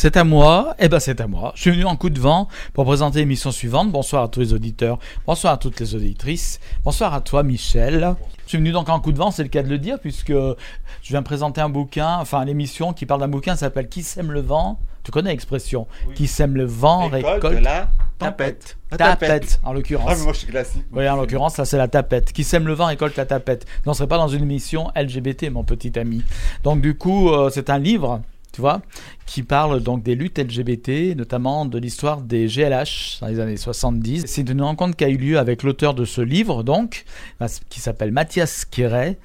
c'est à moi. Eh ben, c'est à moi. Je suis venu en coup de vent pour présenter l'émission suivante. Bonsoir à tous les auditeurs. Bonsoir à toutes les auditrices. Bonsoir à toi, Michel. Je suis venu donc en coup de vent, c'est le cas de le dire, puisque je viens présenter un bouquin, enfin l'émission qui parle d'un bouquin s'appelle Qui sème le vent? Tu connais l'expression? Qui sème le vent récolte, la tapette. La tapette, en l'occurrence. Ah, mais moi je suis classique. Oui, en l'occurrence, là, c'est la tapette. Qui sème le vent récolte la tapette. Non, ce serait pas dans une émission LGBT, mon petit ami. Donc, du coup, euh, c'est un livre tu vois, qui parle donc des luttes LGBT, notamment de l'histoire des GLH dans les années 70. C'est une rencontre qui a eu lieu avec l'auteur de ce livre, donc, qui s'appelle Mathias Kéret,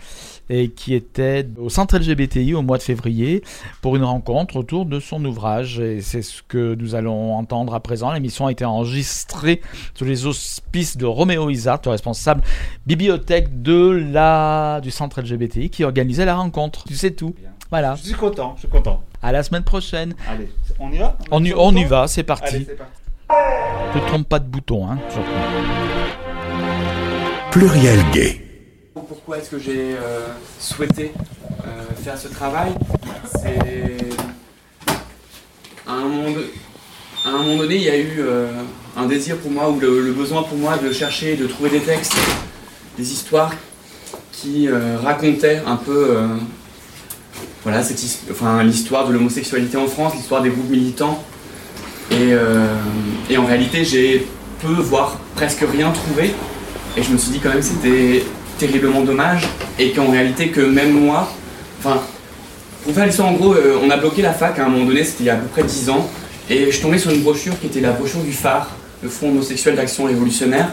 et qui était au centre LGBTI au mois de février pour une rencontre autour de son ouvrage. Et c'est ce que nous allons entendre à présent. L'émission a été enregistrée sous les auspices de Roméo Isart, le responsable bibliothèque de la, du centre LGBTI, qui organisait la rencontre. Tu sais tout. Voilà. Je suis content, je suis content. À la semaine prochaine. Allez, on y va On, y, on y va, c'est parti. Allez, c'est parti. Ne trompe pas de bouton, hein, surtout. Pluriel gay. Pourquoi est-ce que j'ai euh, souhaité euh, faire ce travail? C'est. À un, moment de- à un moment donné, il y a eu euh, un désir pour moi, ou le, le besoin pour moi de chercher, de trouver des textes, des histoires qui euh, racontaient un peu. euh, voilà, cette enfin, l'histoire de l'homosexualité en France, l'histoire des groupes militants. Et, euh, et en réalité, j'ai peu, voire presque rien trouvé. Et je me suis dit quand même que c'était terriblement dommage. Et qu'en réalité, que même moi, enfin, pour faire l'histoire, en gros, euh, on a bloqué la fac à un moment donné, c'était il y a à peu près 10 ans. Et je tombé sur une brochure qui était la brochure du phare, le Front homosexuel d'action révolutionnaire.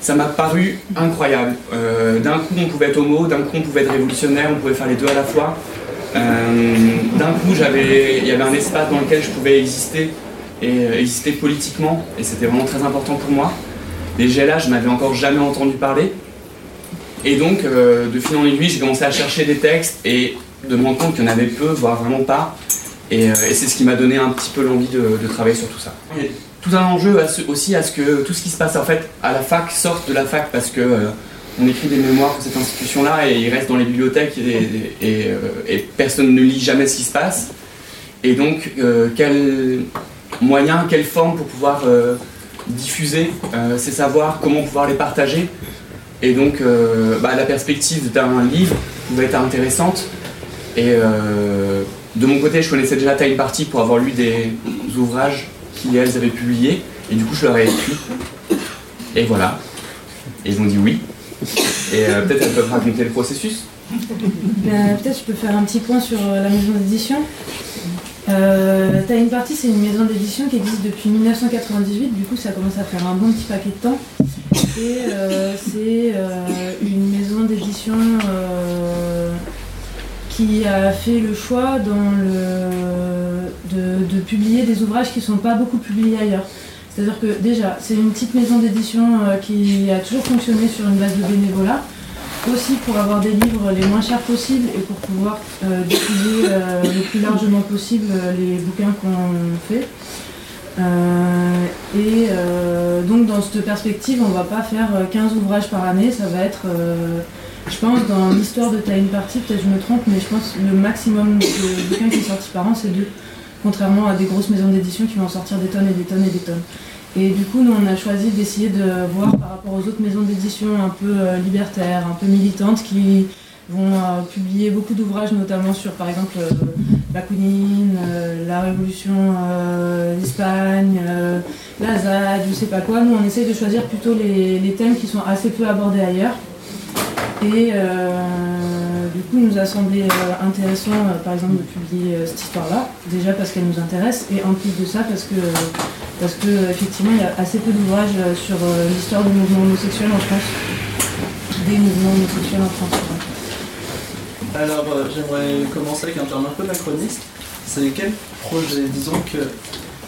Ça m'a paru incroyable. Euh, d'un coup, on pouvait être homo, d'un coup, on pouvait être révolutionnaire, on pouvait faire les deux à la fois. Euh, d'un coup, il y avait un espace dans lequel je pouvais exister et euh, exister politiquement, et c'était vraiment très important pour moi. Les GLA, je n'avais encore jamais entendu parler. Et donc, euh, de fil en aiguille, j'ai commencé à chercher des textes et de me rendre compte qu'il y en avait peu, voire vraiment pas. Et, c'est ce qui m'a donné un petit peu l'envie de, travailler sur tout ça. Il tout un enjeu aussi à ce que tout ce qui se passe en fait à la fac sorte de la fac parce que on écrit des mémoires pour cette institution-là et ils restent dans les bibliothèques euh, et personne ne lit jamais ce qui se passe. Et donc, euh, quel moyen, quelle forme pour pouvoir euh, diffuser ces savoirs, comment pouvoir les partager. Et donc, bah, la perspective d'un livre pouvait être intéressante. Et de mon côté, je connaissais déjà Time Party pour avoir lu des ouvrages qui, elles, avaient publiés. Et du coup, je leur ai écrit. Et voilà. Et ils ont dit oui. Et euh, peut-être elles peuvent raconter le processus. Ben, Peut-être je peux faire un petit point sur euh, la maison d'édition. Euh, Time Party, c'est une maison d'édition qui existe depuis 1998, du coup ça commence à faire un bon petit paquet de temps. Et euh, c'est euh, une maison d'édition euh, qui a fait le choix de publier des ouvrages qui ne sont pas beaucoup publiés ailleurs. C'est-à-dire que déjà, c'est une petite maison d'édition euh, qui a toujours fonctionné sur une base de bénévolat aussi pour avoir des livres les moins chers possibles et pour pouvoir euh, diffuser euh, le plus largement possible les bouquins qu'on fait. Et donc dans cette perspective, on va pas faire euh, 15 ouvrages par année, ça va être, je pense, dans l'histoire de Time Party, peut-être je me trompe, mais je pense que le maximum de bouquins qui est sorti par an, c'est deux. Contrairement à des grosses maisons d'édition qui vont sortir des tonnes et des tonnes et des tonnes. Et du coup, nous, on a choisi d'essayer de voir par rapport aux autres maisons d'édition un peu euh, libertaires, un peu militantes, qui vont euh, publier beaucoup d'ouvrages, notamment sur, par exemple, euh, Bakounine, euh, la Révolution d'Espagne, la ZAD, je sais pas quoi. Nous, on essaye de choisir plutôt les thèmes qui sont assez peu abordés ailleurs. Et euh, du coup, il nous a semblé euh, intéressant, euh, par exemple, de publier cette histoire-là, déjà parce qu'elle nous intéresse, et en plus de ça, parce que, parce que effectivement, il y a assez peu d'ouvrages sur l'histoire du mouvement homosexuel en France, des mouvements homosexuels en France. Alors, j'aimerais commencer avec un terme un peu anachroniste. C'est quel projet Disons que.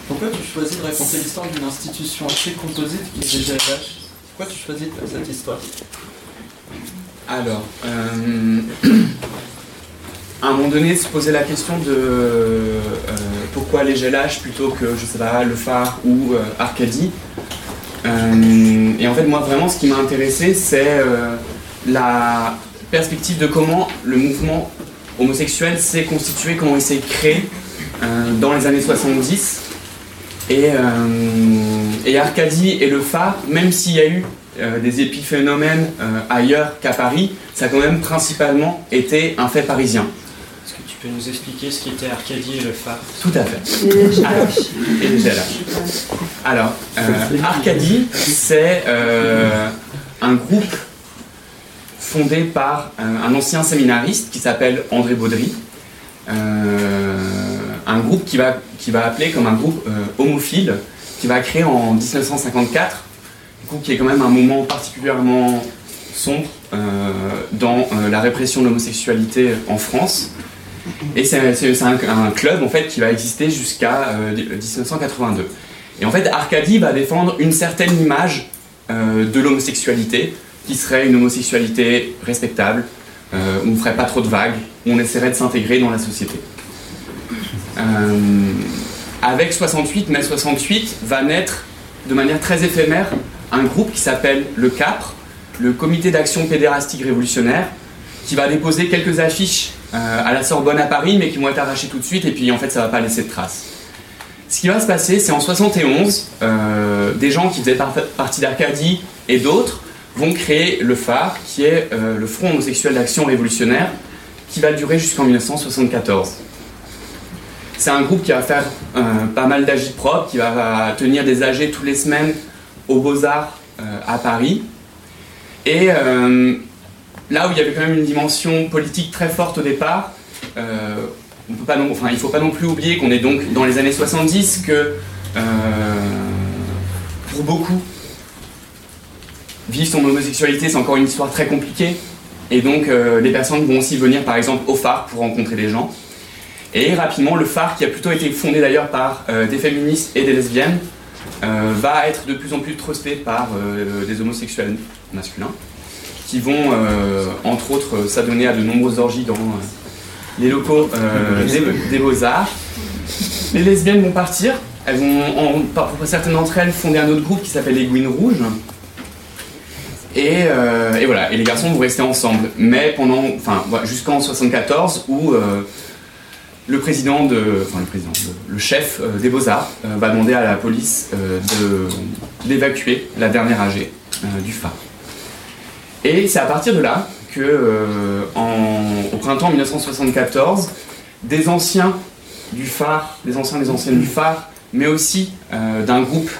Pourquoi tu choisis de raconter l'histoire d'une institution assez composite qui est GLH Pourquoi tu choisis cette histoire? Alors, euh, à un moment donné, se poser la question de euh, pourquoi les GLH plutôt que, je sais pas, le phare ou euh, Arcadie. Et en fait, moi, vraiment, ce qui m'a intéressé, c'est la perspective de comment le mouvement homosexuel s'est constitué, comment il s'est créé, dans les années 70. Et, euh, et Arcadie et le phare, même s'il y a eu euh, des épiphénomènes euh, ailleurs qu'à Paris, ça a quand même principalement été un fait parisien. Est-ce que tu peux nous expliquer ce qu'était Arcadie et le phare? Tout à fait. Et les Alors, et. Alors, euh, Arcadie, c'est euh, un groupe fondé par euh, un ancien séminariste qui s'appelle André Baudry. Euh, un groupe qui va, qui va appeler comme un groupe euh, homophile, qui va créer en 1954, du coup, qui est quand même un moment particulièrement sombre euh, dans euh, la répression de l'homosexualité en France. Et c'est un, club en fait qui va exister jusqu'à euh, 1982. Et en fait, Arcadie va défendre une certaine image euh, de l'homosexualité, qui serait une homosexualité respectable, euh, où on ne ferait pas trop de vagues, où on essaierait de s'intégrer dans la société. Euh, avec 68, mai 68, va naître de manière très éphémère un groupe qui s'appelle le CAPRE, le Comité d'action pédérastique révolutionnaire, qui va déposer quelques affiches euh, à la Sorbonne à Paris, mais qui vont être arrachées tout de suite, et puis en fait ça va pas laisser de traces. Ce qui va se passer, c'est en 71, euh, des gens qui faisaient par- partie d'Arcadie et d'autres vont créer le phare, qui est euh, le Front homosexuel d'action révolutionnaire, qui va durer jusqu'en 1974. C'est un groupe qui va faire pas mal d'agit-prop, qui va, tenir des AG tous les semaines aux Beaux-Arts euh, à Paris. Et euh, là où il y avait quand même une dimension politique très forte au départ, euh, on peut pas non, enfin, il ne faut pas non plus oublier qu'on est donc dans les années 70, que pour beaucoup, vivre son homosexualité, c'est encore une histoire très compliquée. Et donc, les personnes vont aussi venir, par exemple, au phare pour rencontrer des gens. Et rapidement, le phare, qui a plutôt été fondé d'ailleurs par des féministes et des lesbiennes, euh, va être de plus en plus trusté par euh, des homosexuels masculins, qui vont, euh, entre autres, s'adonner à de nombreuses orgies dans les locaux des, des beaux-arts. Les lesbiennes vont partir, elles vont, en- pour certaines d'entre elles, fonder un autre groupe qui s'appelle les Gouines Rouges. Et, et voilà, et les garçons vont rester ensemble. Mais pendant, enfin, jusqu'en 74, où le chef euh, des Beaux-Arts euh, va demander à la police euh, d'évacuer la dernière AG du phare. Et c'est à partir de là que, printemps 1974, des anciens du phare, des anciens du phare, mais aussi d'un groupe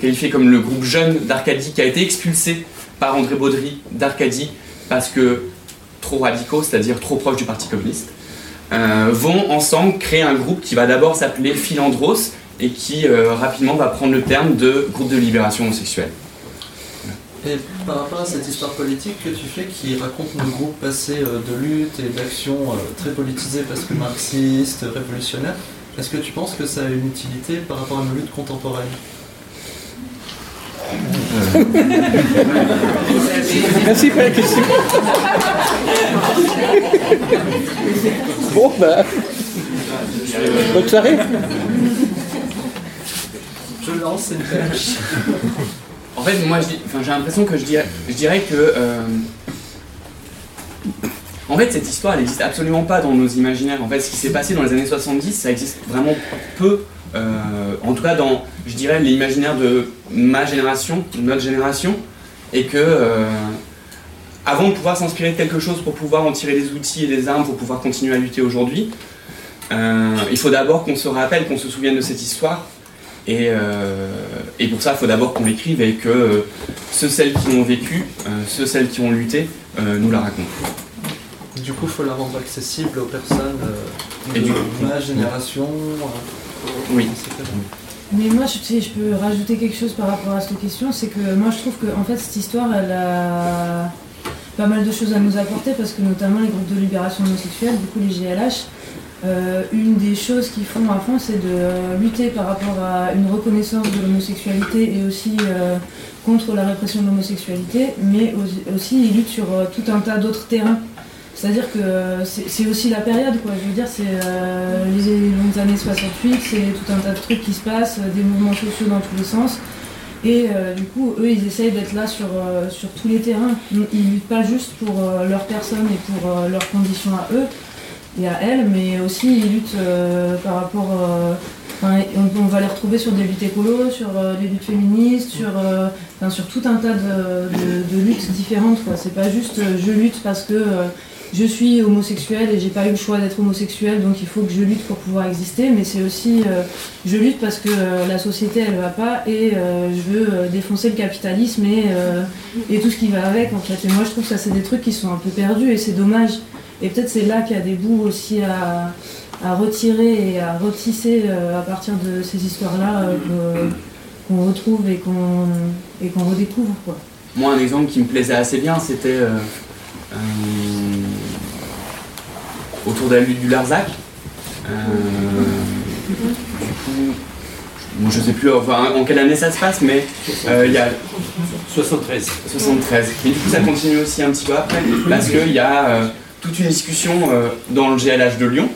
qualifié comme le groupe jeune d'Arcadie qui a été expulsé par André Baudry d'Arcadie parce que trop radicaux, c'est-à-dire trop proches du Parti communiste, euh, vont ensemble créer un groupe qui va d'abord s'appeler Philandros et qui euh, rapidement va prendre le terme de groupe de libération homosexuelle. Et par rapport à cette histoire politique que tu fais, qui raconte nos groupes passés euh, de lutte et d'action très politisés parce que marxistes, révolutionnaires, est-ce que tu penses que ça a une utilité par rapport à nos luttes contemporaines? Merci pour la question. bon, bah. Bonne soirée. Je lance une perche. En fait, moi, j'ai l'impression que je dirais, je dirais que. euh, en fait, cette histoire, elle n'existe absolument pas dans nos imaginaires. En fait, ce qui s'est passé dans les années 70, ça existe vraiment peu. Euh, en tout cas, dans, je dirais, l'imaginaire de ma génération, de notre génération. Et que. euh, avant de pouvoir s'inspirer de quelque chose pour pouvoir en tirer des outils et des armes pour pouvoir continuer à lutter aujourd'hui, euh, il faut d'abord qu'on se rappelle, qu'on se souvienne de cette histoire et, et pour ça, il faut d'abord qu'on l'écrive et que ceux, celles qui l'ont vécu, ceux, celles qui ont lutté, nous la racontent. Du coup, il faut la rendre accessible aux personnes Et de du coup- ma génération. Oui. Mais moi, je, je peux rajouter quelque chose par rapport à cette question, c'est que moi, je trouve que en fait, cette histoire, elle a pas mal de choses à nous apporter parce que notamment les groupes de libération homosexuelle, du coup les GLH, euh, une des choses qu'ils font à fond, c'est de lutter par rapport à une reconnaissance de l'homosexualité et aussi euh, contre la répression de l'homosexualité, mais aussi- aussi ils luttent sur euh, tout un tas d'autres terrains. C'est-à-dire que c'est aussi la période, quoi. Je veux dire, c'est euh, les longues années 68, c'est tout un tas de trucs qui se passent, euh, des mouvements sociaux dans tous les sens. Et euh, du coup, eux, ils essayent d'être là sur, sur tous les terrains. Ils luttent pas juste pour leur personne et pour leurs conditions à eux, et à elles, mais aussi ils luttent par rapport. on, va les retrouver sur des luttes écolos, sur les luttes féministes, sur, sur tout un tas de, de- luttes différentes. C'est pas juste je lutte parce que je suis homosexuel et j'ai pas eu le choix d'être homosexuel, donc il faut que je lutte pour pouvoir exister, mais c'est aussi euh, je lutte parce que euh, la société elle va pas et euh, je veux défoncer le capitalisme et, tout ce qui va avec en fait. Et moi je trouve que ça c'est des trucs qui sont un peu perdus et c'est dommage. Et peut-être c'est là qu'il y a des bouts aussi à, retirer et à retisser à partir de ces histoires-là qu'on retrouve et qu'on redécouvre quoi. Moi, un exemple qui me plaisait assez bien, c'était autour de la lutte du Larzac. Euh, du coup, bon, je sais plus enfin, en quelle année ça se passe, mais euh, il y a 73. 73. Et du coup, ça continue aussi un petit peu après, parce qu'il y a euh, toute une discussion euh, dans le GLH de Lyon,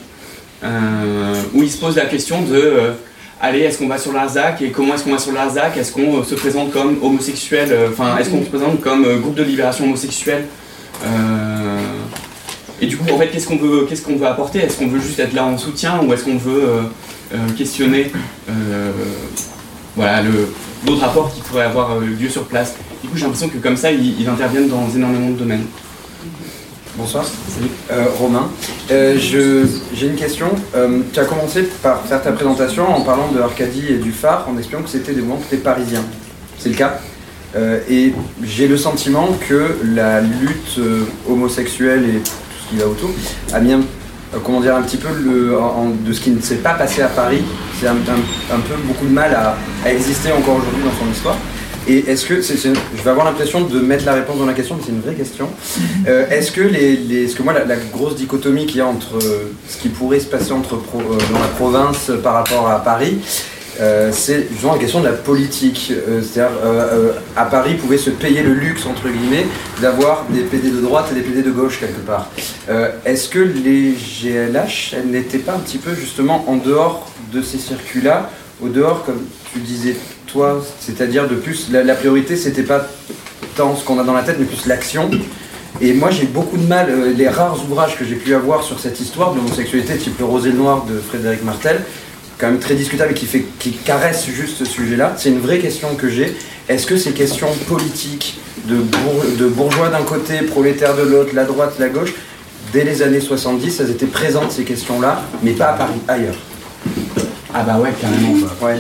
euh, où il se pose la question de euh, allez, est-ce qu'on va sur l'Arzac et comment est-ce qu'on va sur l'Arzac? Est-ce qu'on euh, se présente comme homosexuel euh, Enfin, est-ce qu'on se présente comme euh, groupe de libération homosexuelle Euh, Et du coup, en fait, qu'est-ce qu'on veut, qu'est-ce qu'on veut apporter? Est-ce qu'on veut juste être là en soutien ou est-ce qu'on veut euh, euh, questionner euh, voilà, le, d'autres rapports qui pourraient avoir lieu sur place? Du coup, j'ai l'impression que comme ça, ils, ils interviennent dans énormément de domaines. Bonsoir. Euh, Romain. Euh, je- J'ai une question. Euh, tu as commencé par faire ta présentation en parlant de Arcadie et du phare, en expliquant que c'était des moments que tu parisiens. C'est le cas Et j'ai le sentiment que la lutte homosexuelle et qui va autour a mis un, euh, comment dire, un petit peu le, en- de ce qui ne s'est pas passé à Paris. C'est un, un- un peu beaucoup de mal à, à exister encore aujourd'hui dans son histoire. Et est-ce que, je vais avoir l'impression de mettre la réponse dans la question, mais c'est une vraie question. Euh, est-ce que les, que moi la, la grosse dichotomie qu'il y a entre euh, ce qui pourrait se passer entre pro- euh, dans la province par rapport à Paris, euh, c'est justement la question de la politique. Euh, C'est-à-dire euh, à Paris pouvait se payer le luxe entre guillemets d'avoir des PD de droite et des PD de gauche quelque part. Est-ce que les GLH elles n'étaient pas un petit peu justement en dehors de ces circuits-là, au dehors comme tu disais toi, c'est-à-dire de plus la, priorité c'était pas tant ce qu'on a dans la tête, mais plus l'action. Et moi, j'ai beaucoup de mal, les rares ouvrages que j'ai pu avoir sur cette histoire de l'homosexualité, type Le Rosé Noir de Frédéric Martel, quand même très discutable et qui, fait, qui caresse juste ce sujet-là, c'est une vraie question que j'ai. Est-ce que ces questions politiques de, bour- de bourgeois d'un côté, prolétaires de l'autre, la droite, la gauche, dès les années 70, elles étaient présentes ces questions-là, mais pas à Paris, ailleurs? Ah bah ouais, carrément. Ouais.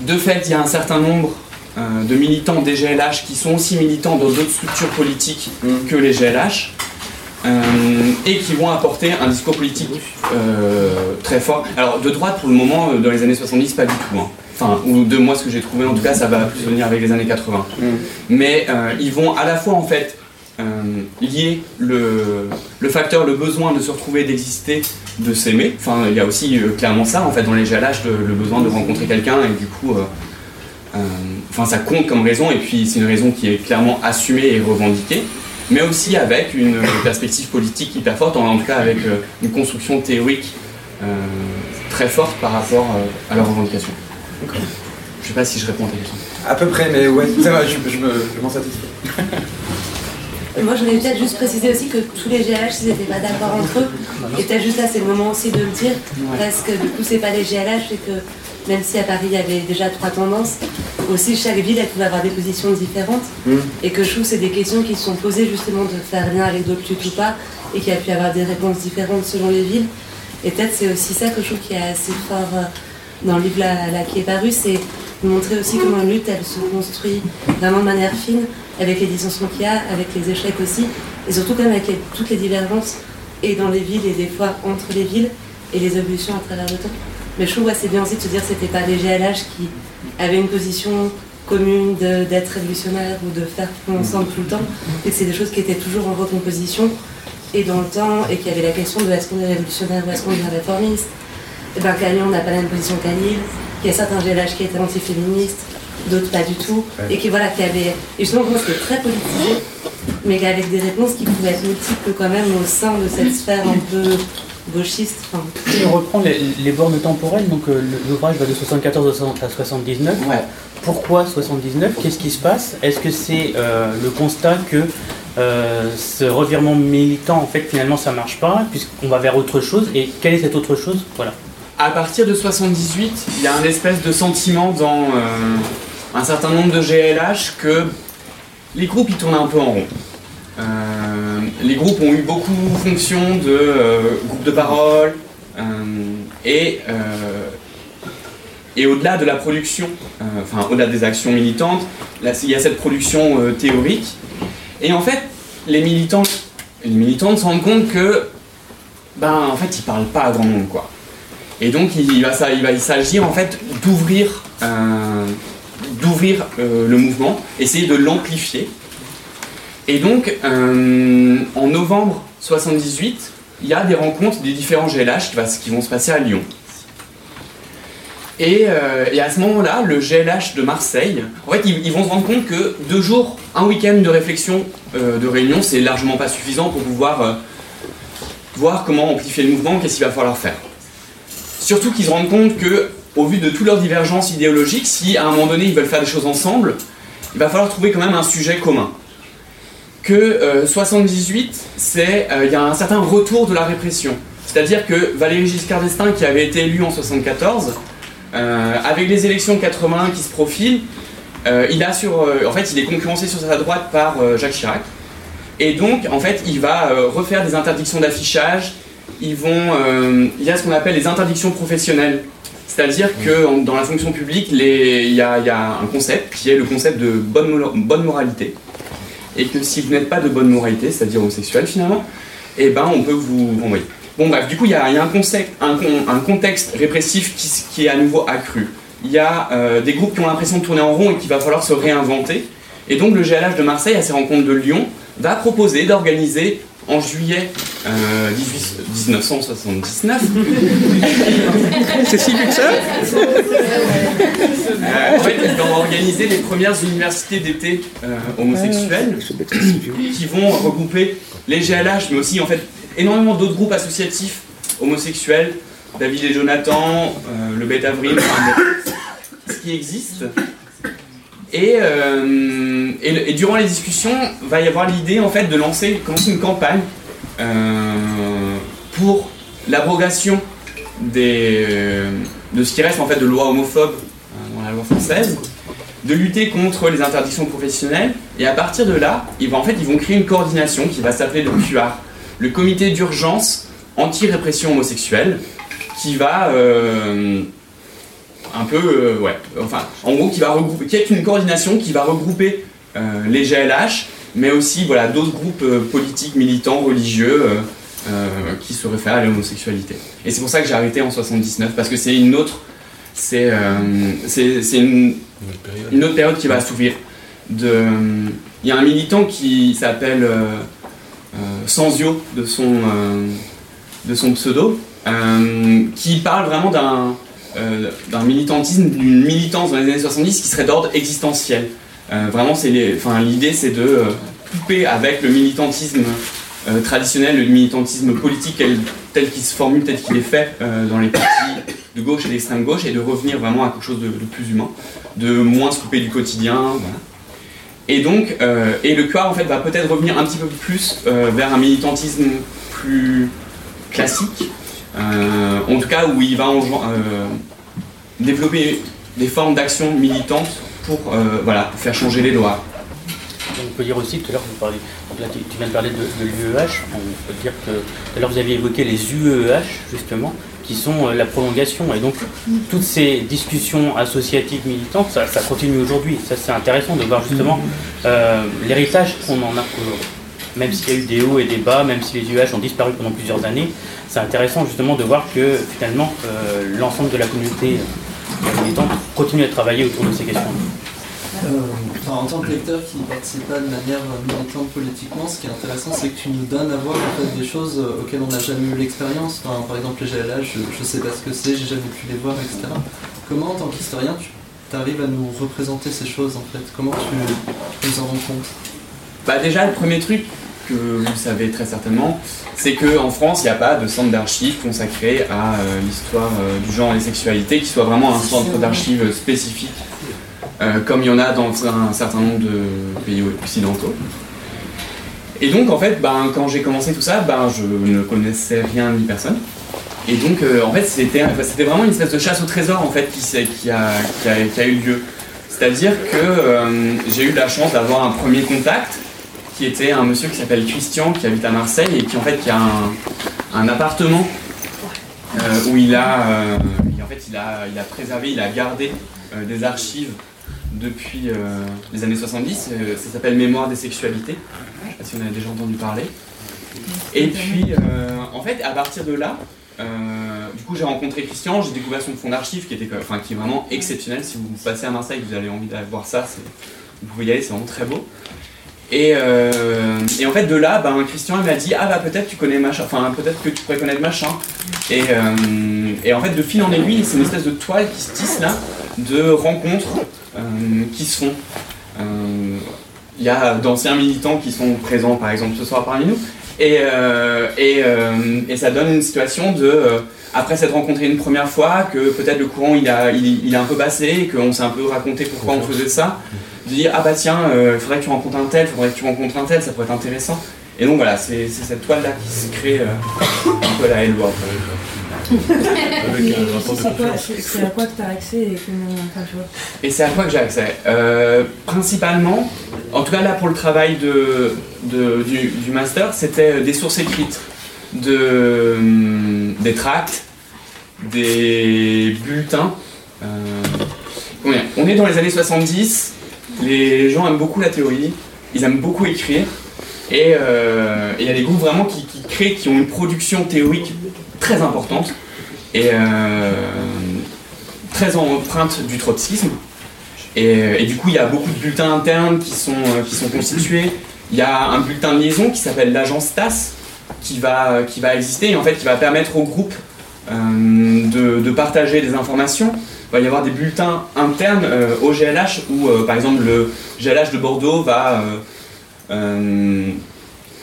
De fait, il y a un certain nombre euh, de militants des GLH qui sont aussi militants dans d'autres structures politiques Mm. que les GLH euh, et qui vont apporter un discours politique euh, très fort. Alors de droite pour le moment, euh, dans les années 70, pas du tout. hein. Enfin, ou de moi ce que j'ai trouvé, en tout cas, ça va plus venir avec les années 80. Mm. Mais euh, ils vont à la fois en fait lier le, le facteur, le besoin de se retrouver, d'exister, de s'aimer. Enfin, il y a aussi clairement ça en fait dans les GLH, de- le besoin de rencontrer quelqu'un et du coup, enfin ça compte comme raison et puis c'est une raison qui est clairement assumée et revendiquée, mais aussi avec une perspective politique hyper forte, en tout cas avec euh, une construction théorique euh, très forte par rapport euh, à leurs revendications. Je sais pas si je réponds à ta question. À peu près, mais ouais, ça va, je, je me- je m'en satisfais. Et moi, je voulais peut-être juste préciser aussi que tous les GLH, ils n'étaient pas d'accord entre eux. Et peut-être juste là, c'est le moment aussi de le dire, parce que du coup, c'est pas les GLH, c'est que même si à Paris, il y avait déjà trois tendances, aussi chaque ville, elle pouvait avoir des positions différentes. Mm. Et que je trouve c'est des questions qui sont posées justement de faire lien avec d'autres luttes ou pas, et qu'il y a pu avoir des réponses différentes selon les villes. Et peut-être c'est aussi ça que je trouve qui est assez fort euh, dans le livre là, là qui est paru, c'est de montrer aussi comment une lutte, elle se construit vraiment de manière fine, avec les dissensions qu'il y a, avec les échecs aussi, et surtout quand même avec les- toutes les divergences, et dans les villes, et des fois entre les villes, et les évolutions à travers le temps. Mais je trouve c'est bien aussi de se dire que c'était pas les GLH qui avaient une position commune d'être révolutionnaire ou de faire ensemble tout le temps, et que c'est des choses qui étaient toujours en recomposition et dans le temps, et qu'il y avait la question de est-ce qu'on est révolutionnaire ou est-ce qu'on est réformiste? Et ben qu'à Lyon, on n'a pas la même position qu'à qu'il y a certains GLH qui étaient antiféministes, d'autres pas du tout, et qui voilà, qui avaient. Et justement, moi, c'était très politisé, mais avec des réponses qui pouvaient être multiples quand même au sein de cette sphère un peu gauchiste. Enfin, Si on reprend les, les bornes temporelles, donc euh, l'ouvrage va de 74 à 79. Ouais. Pourquoi 79 Qu'est-ce qui se passe? Est-ce que c'est euh, le constat que euh, ce revirement militant, en fait, finalement, ça marche pas, puisqu'on va vers autre chose? Et quelle est cette autre chose? Voilà. À partir de 78, il y a un espèce de sentiment dans euh, un certain nombre de GLH que les groupes ils tournent un peu en rond. Les groupes ont eu beaucoup fonction de euh, groupes de parole euh, et, euh, et au-delà de la production, enfin au-delà des actions militantes, là, il y a cette production théorique. Et en fait, les militants, les militantes se rendent compte que, ben en fait, ils parlent pas à grand monde quoi. Et donc il va, il va s'agir en fait d'ouvrir, d'ouvrir le mouvement, essayer de l'amplifier. Et donc euh, en novembre 78, il y a des rencontres des différents GLH qui, vont se passer à Lyon. Et, euh, à ce moment-là, le GLH de Marseille, en fait, ils, vont se rendre compte que deux jours, un week-end de réflexion, euh, de réunion, c'est largement pas suffisant pour pouvoir voir comment amplifier le mouvement, qu'est-ce qu'il va falloir faire. Surtout qu'ils se rendent compte que, au vu de toutes leurs divergences idéologiques, si à un moment donné ils veulent faire des choses ensemble, il va falloir trouver quand même un sujet commun. Que euh, 78, c'est euh, il y a un certain retour de la répression. C'est-à-dire que Valéry Giscard d'Estaing, qui avait été élu en 74, euh, avec les élections 81 qui se profilent, euh, il a sur, euh, en fait, il est concurrencé sur sa droite par euh, Jacques Chirac. Et donc, en fait, il va euh, refaire des interdictions d'affichage. Ils vont, euh, il y a ce qu'on appelle les interdictions professionnelles. C'est-à-dire que en- dans la fonction publique, il y, y a un concept qui est le concept de bonne, bonne moralité. Et que si vous n'êtes pas de bonne moralité, c'est-à-dire homosexuel finalement, eh ben on peut vous renvoyer. Bon bref, du coup il y a, un, contexte répressif qui est à nouveau accru. Il y a euh, des groupes qui ont l'impression de tourner en rond et qu'il va falloir se réinventer. Et donc le GLH de Marseille, à ses rencontres de Lyon, va proposer d'organiser en juillet euh, 18 1979 C'est si que ça Euh, en fait, ils vont organiser les premières universités d'été euh, homosexuelles qui vont regrouper les GLH, mais aussi en fait énormément d'autres groupes associatifs homosexuels, David et Jonathan, euh, le Bête Avril, enfin, ce qui existe. Et, euh, et, durant les discussions, va y avoir l'idée en fait de lancer, une campagne euh, pour l'abrogation euh, de ce qui reste en fait de loi homophobe dans la loi française, de lutter contre les interdictions professionnelles. Et à partir de là, ils vont, en fait, ils vont créer une coordination qui va s'appeler le QR, le Comité d'urgence anti-répression homosexuelle, qui va un peu, euh, ouais, enfin, en gros, qui va regrouper, qui est une coordination qui va regrouper euh, les GLH, mais aussi voilà d'autres groupes euh, politiques, militants, religieux. qui se réfèrent à l'homosexualité. Et c'est pour ça que j'ai arrêté en 79, parce que c'est une autre, c'est une, une autre période qui va s'ouvrir. Il y a un militant qui s'appelle Sanzio de son, de son pseudo, qui parle vraiment d'un d'un militantisme, d'une militance dans les années 70 qui serait d'ordre existentiel. Euh, vraiment, l'idée c'est de euh, couper avec le militantisme euh, traditionnel, le militantisme politique tel, qu'il se formule, tel qu'il est fait euh, dans les partis de gauche et d'extrême gauche, et de revenir vraiment à quelque chose de, plus humain, de moins se couper du quotidien. Et donc, euh, et le QR en fait va peut-être revenir un petit peu plus euh, vers un militantisme plus classique, euh, en tout cas où il va euh, développer des formes d'action militantes pour euh, voilà, faire changer les lois. On peut dire aussi, tout à l'heure, vous parlez, tu, viens de parler de, l'UEH, on peut dire que tout à l'heure vous aviez évoqué les UEH, justement, qui sont euh, la prolongation. Et donc, toutes ces discussions associatives militantes, ça, ça continue aujourd'hui. Ça, c'est intéressant de voir justement euh, l'héritage qu'on en a aujourd'hui. Même s'il y a eu des hauts et des bas, même si les UEH ont disparu pendant plusieurs années, c'est intéressant justement de voir que finalement, euh, l'ensemble de la communauté euh, militante continue à travailler autour de ces questions. Euh, en tant que lecteur qui ne participe pas de manière euh, militante politiquement, ce qui est intéressant, c'est que tu nous donnes à voir en fait, des choses euh, auxquelles on n'a jamais eu l'expérience. Enfin, par exemple, les GLH, je ne sais pas ce que c'est, j'ai jamais pu les voir, etc. Comment, en tant qu'historien, tu arrives à nous représenter ces choses en fait? Comment tu, tu nous en rends compte? Bah déjà, le premier truc que vous savez très certainement, c'est qu'en France, il n'y a pas de centre d'archives consacré à euh, l'histoire euh, du genre et des sexualités, qui soit vraiment un centre d'archives spécifique, euh, comme il y en a dans un certain nombre de pays occidentaux. Et donc, en fait, ben, quand j'ai commencé tout ça, ben, je ne connaissais rien ni personne. Et donc, en fait, c'était vraiment une espèce de chasse au trésor en fait, qui, a, qui, a, qui a eu lieu. C'est-à-dire que j'ai eu la chance d'avoir un premier contact qui était un monsieur qui s'appelle Christian, qui habite à Marseille et qui, en fait, qui a un, appartement euh, où il a, euh, en fait, il a, il a préservé, il a gardé euh, des archives depuis les années 70. euh, ça s'appelle Mémoire des sexualités. Je sais pas si on avait déjà entendu parler. Et puis, en fait, à partir de là, du coup, j'ai rencontré Christian, j'ai découvert son fonds d'archives qui, était, enfin, qui est vraiment exceptionnel. Si vous passez à Marseille, vous avez envie d'aller voir ça, vous pouvez y aller, c'est vraiment très beau. Et, euh, et en fait, de là, ben, Christian m'a dit Ah, bah peut-être tu connais machin, enfin, peut-être que tu pourrais connaître machin. Et, euh, et en fait, de fil en aiguille, c'est une espèce de toile qui se tisse là, de rencontres euh, qui se font. Il y a d'anciens militants qui sont présents, par exemple, ce soir parmi nous. Et, et, ça donne une situation de, après s'être rencontré une première fois, que peut-être le courant il a, il, il a un peu baissé, qu'on s'est un peu raconté pourquoi on faisait ça, de dire ah bah tiens, il faudrait que tu rencontres un tel, faudrait que tu rencontres un tel, ça pourrait être intéressant. Et donc voilà, c'est c'est cette toile-là qui se crée euh, un peu à la. Et c'est à quoi que tu as accès et comment. Enfin, tu vois. Et c'est à quoi que j'ai accès Euh, Principalement, en tout cas là pour le travail de, de- du, du master, c'était des sources écrites, de, hum, des tracts, des bulletins. Euh, on est dans les années 70, les gens aiment beaucoup la théorie, ils aiment beaucoup écrire, et euh, il y a des groupes vraiment qui, créent, qui ont une production théorique très importante, et euh, très empreinte du trotskisme. Et, du coup, il y a beaucoup de bulletins internes qui sont, euh, qui sont constitués. Il y a un bulletin de liaison qui s'appelle l'agence TAS qui va, qui va exister et en fait qui va permettre au groupe euh, de, de partager des informations. Il va y avoir des bulletins internes euh, au GLH où, euh, par exemple, le GLH de Bordeaux va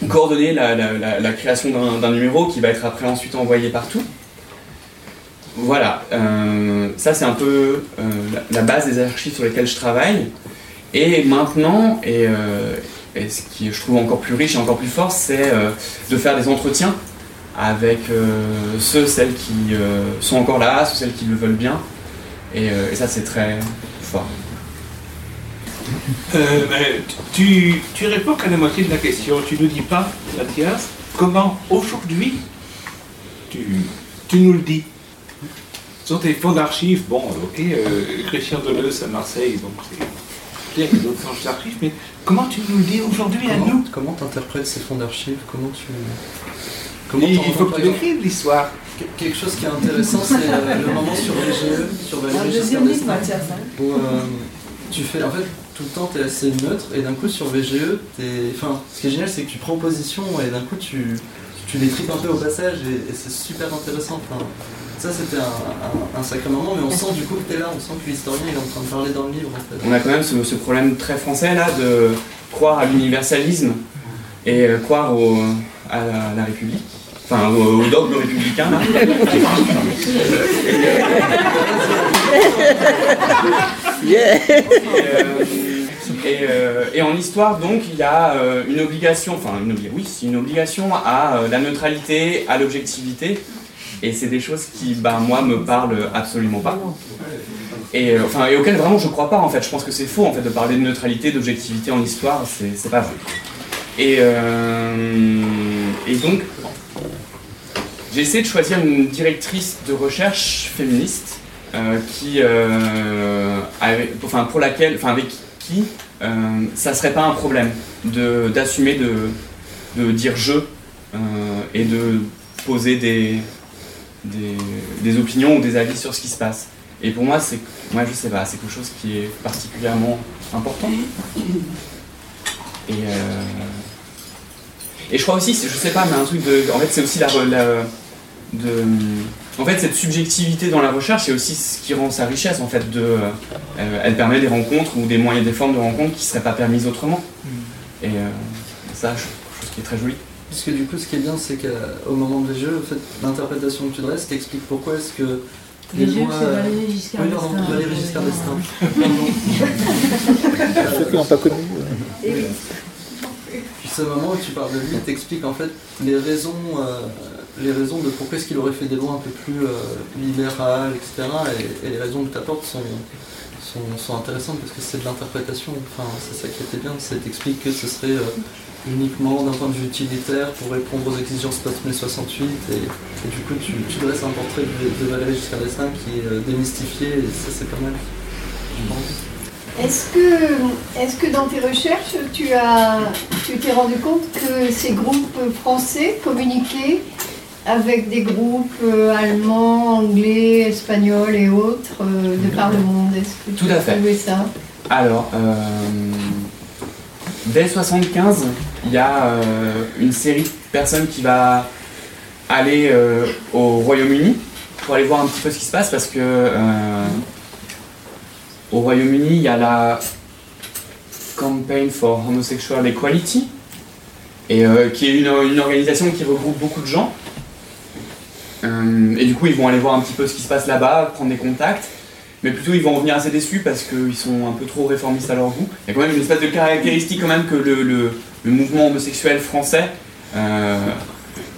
coordonner la, la- la- création d'un- numéro qui va être après ensuite envoyé partout. Voilà, ça c'est un peu la, base des archives sur lesquelles je travaille. Et maintenant, et, et ce qui je trouve encore plus riche et encore plus fort, c'est euh, de faire des entretiens avec euh, ceux, celles qui euh, sont encore là, ceux, celles qui le veulent bien. Et, ça c'est très fort. Tu, tu réponds qu'à la moitié de la question. Tu ne dis pas, Mathias, comment aujourd'hui tu, tu nous le dis? Sur tes fonds d'archives, bon, ok, Christian Deleuze à Marseille, donc c'est clair a d'autres fonds d'archives, mais comment tu nous le dis aujourd'hui à nous Comment t'interprètes ces fonds d'archives? Comment tu. Il- il faut que tu l'écrives, l'histoire. que- Quelque chose qui est intéressant, c'est euh, le moment sur VGE, sur Valérie Un Giscard deuxième livre, d'Estaing, Mathias, hein. où euh, tu fais, en fait, tout le temps, tu es assez neutre, et d'un coup, sur VGE, t'es- enfin, ce qui est génial, c'est que tu prends position, et d'un coup, tu, tu les tripes un peu au passage, et, et c'est super intéressant. Enfin, ça, c'était un, un- un sacré moment, mais on sent du coup que tu es là, on sent que l'historien est en train de parler dans le livre, en fait. On a quand même ce, ce problème très français là de croire à l'universalisme et euh, croire au- à la, la République, enfin au, au dogme républicain. Là. Yeah. Et, euh, et, euh, et en histoire, donc, il y a euh, une obligation, enfin, une oui, c'est une obligation à euh, la neutralité, à l'objectivité, et c'est des choses qui, bah, moi, me parlent absolument pas. Et, euh, enfin, et auxquelles vraiment je crois pas, en fait. Je pense que c'est faux, en fait, de parler de neutralité, d'objectivité en histoire, c'est pas vrai. Et, euh, et donc, j'ai essayé de choisir une directrice de recherche féministe euh, qui, avait- enfin, pour laquelle, enfin, avec qui ça serait pas un problème d'assumer de, de dire je et de poser des, des, des opinions ou des avis sur ce qui se passe. Et pour moi, c'est, moi je sais pas, c'est quelque chose qui est particulièrement important. Et, euh, et je crois aussi, je sais pas, mais un truc de. En fait, c'est aussi la. de, en fait, cette subjectivité dans la recherche, c'est aussi ce qui rend sa richesse, en fait. De, euh, elle permet des rencontres ou des moyens, des formes de rencontres qui ne seraient pas permises autrement. Et euh, ça, je- chose qui est très jolie. Parce que du coup, ce qui est bien, c'est qu'au moment de jeu, en fait, l'interprétation que tu dresses t'explique pourquoi est-ce que Les les jeux, lois- c'est Valérie Giscard Oui, pardon, d'Estaing. Valérie Giscard d'Estaing. Ceux qui n'ont pas connu. Tu ce moment où tu parles de lui, t'expliques en fait les raisons, euh, les raisons de pourquoi est-ce qu'il aurait fait des lois un peu plus euh, libérales, etc. Et, et les raisons que tu apportes sont, sont, sont intéressantes parce que c'est de l'interprétation. Enfin, c'est ça qui était bien, c'est t'expliques que ce serait euh, uniquement d'un point de vue utilitaire pour répondre aux exigences post-mai 68 et, et du coup tu, tu dresses un portrait de, de Valéry Giscard d'Estaing qui est euh, démystifié et ça c'est pas mal. Est-ce que, est que dans tes recherches, tu as, tu t'es rendu compte que ces groupes français communiquaient avec des groupes euh, allemands, anglais, espagnols et autres euh, de par le monde? Est-ce que tu Tout à as fait. trouvé ça? Alors, euh, dès 75, il y a euh, une série de personnes qui va aller euh, au Royaume-Uni pour aller voir un petit peu ce qui se passe parce que euh, au Royaume-Uni, il y a la Campaign for Homosexual Equality et qui est une, organisation qui regroupe beaucoup de gens. Et du coup, ils vont aller voir un petit peu ce qui se passe là-bas, prendre des contacts. Mais plutôt, ils vont revenir assez déçus parce qu'ils sont un peu trop réformistes à leur goût. Il y a quand même une espèce de caractéristique quand même que le, mouvement homosexuel français euh,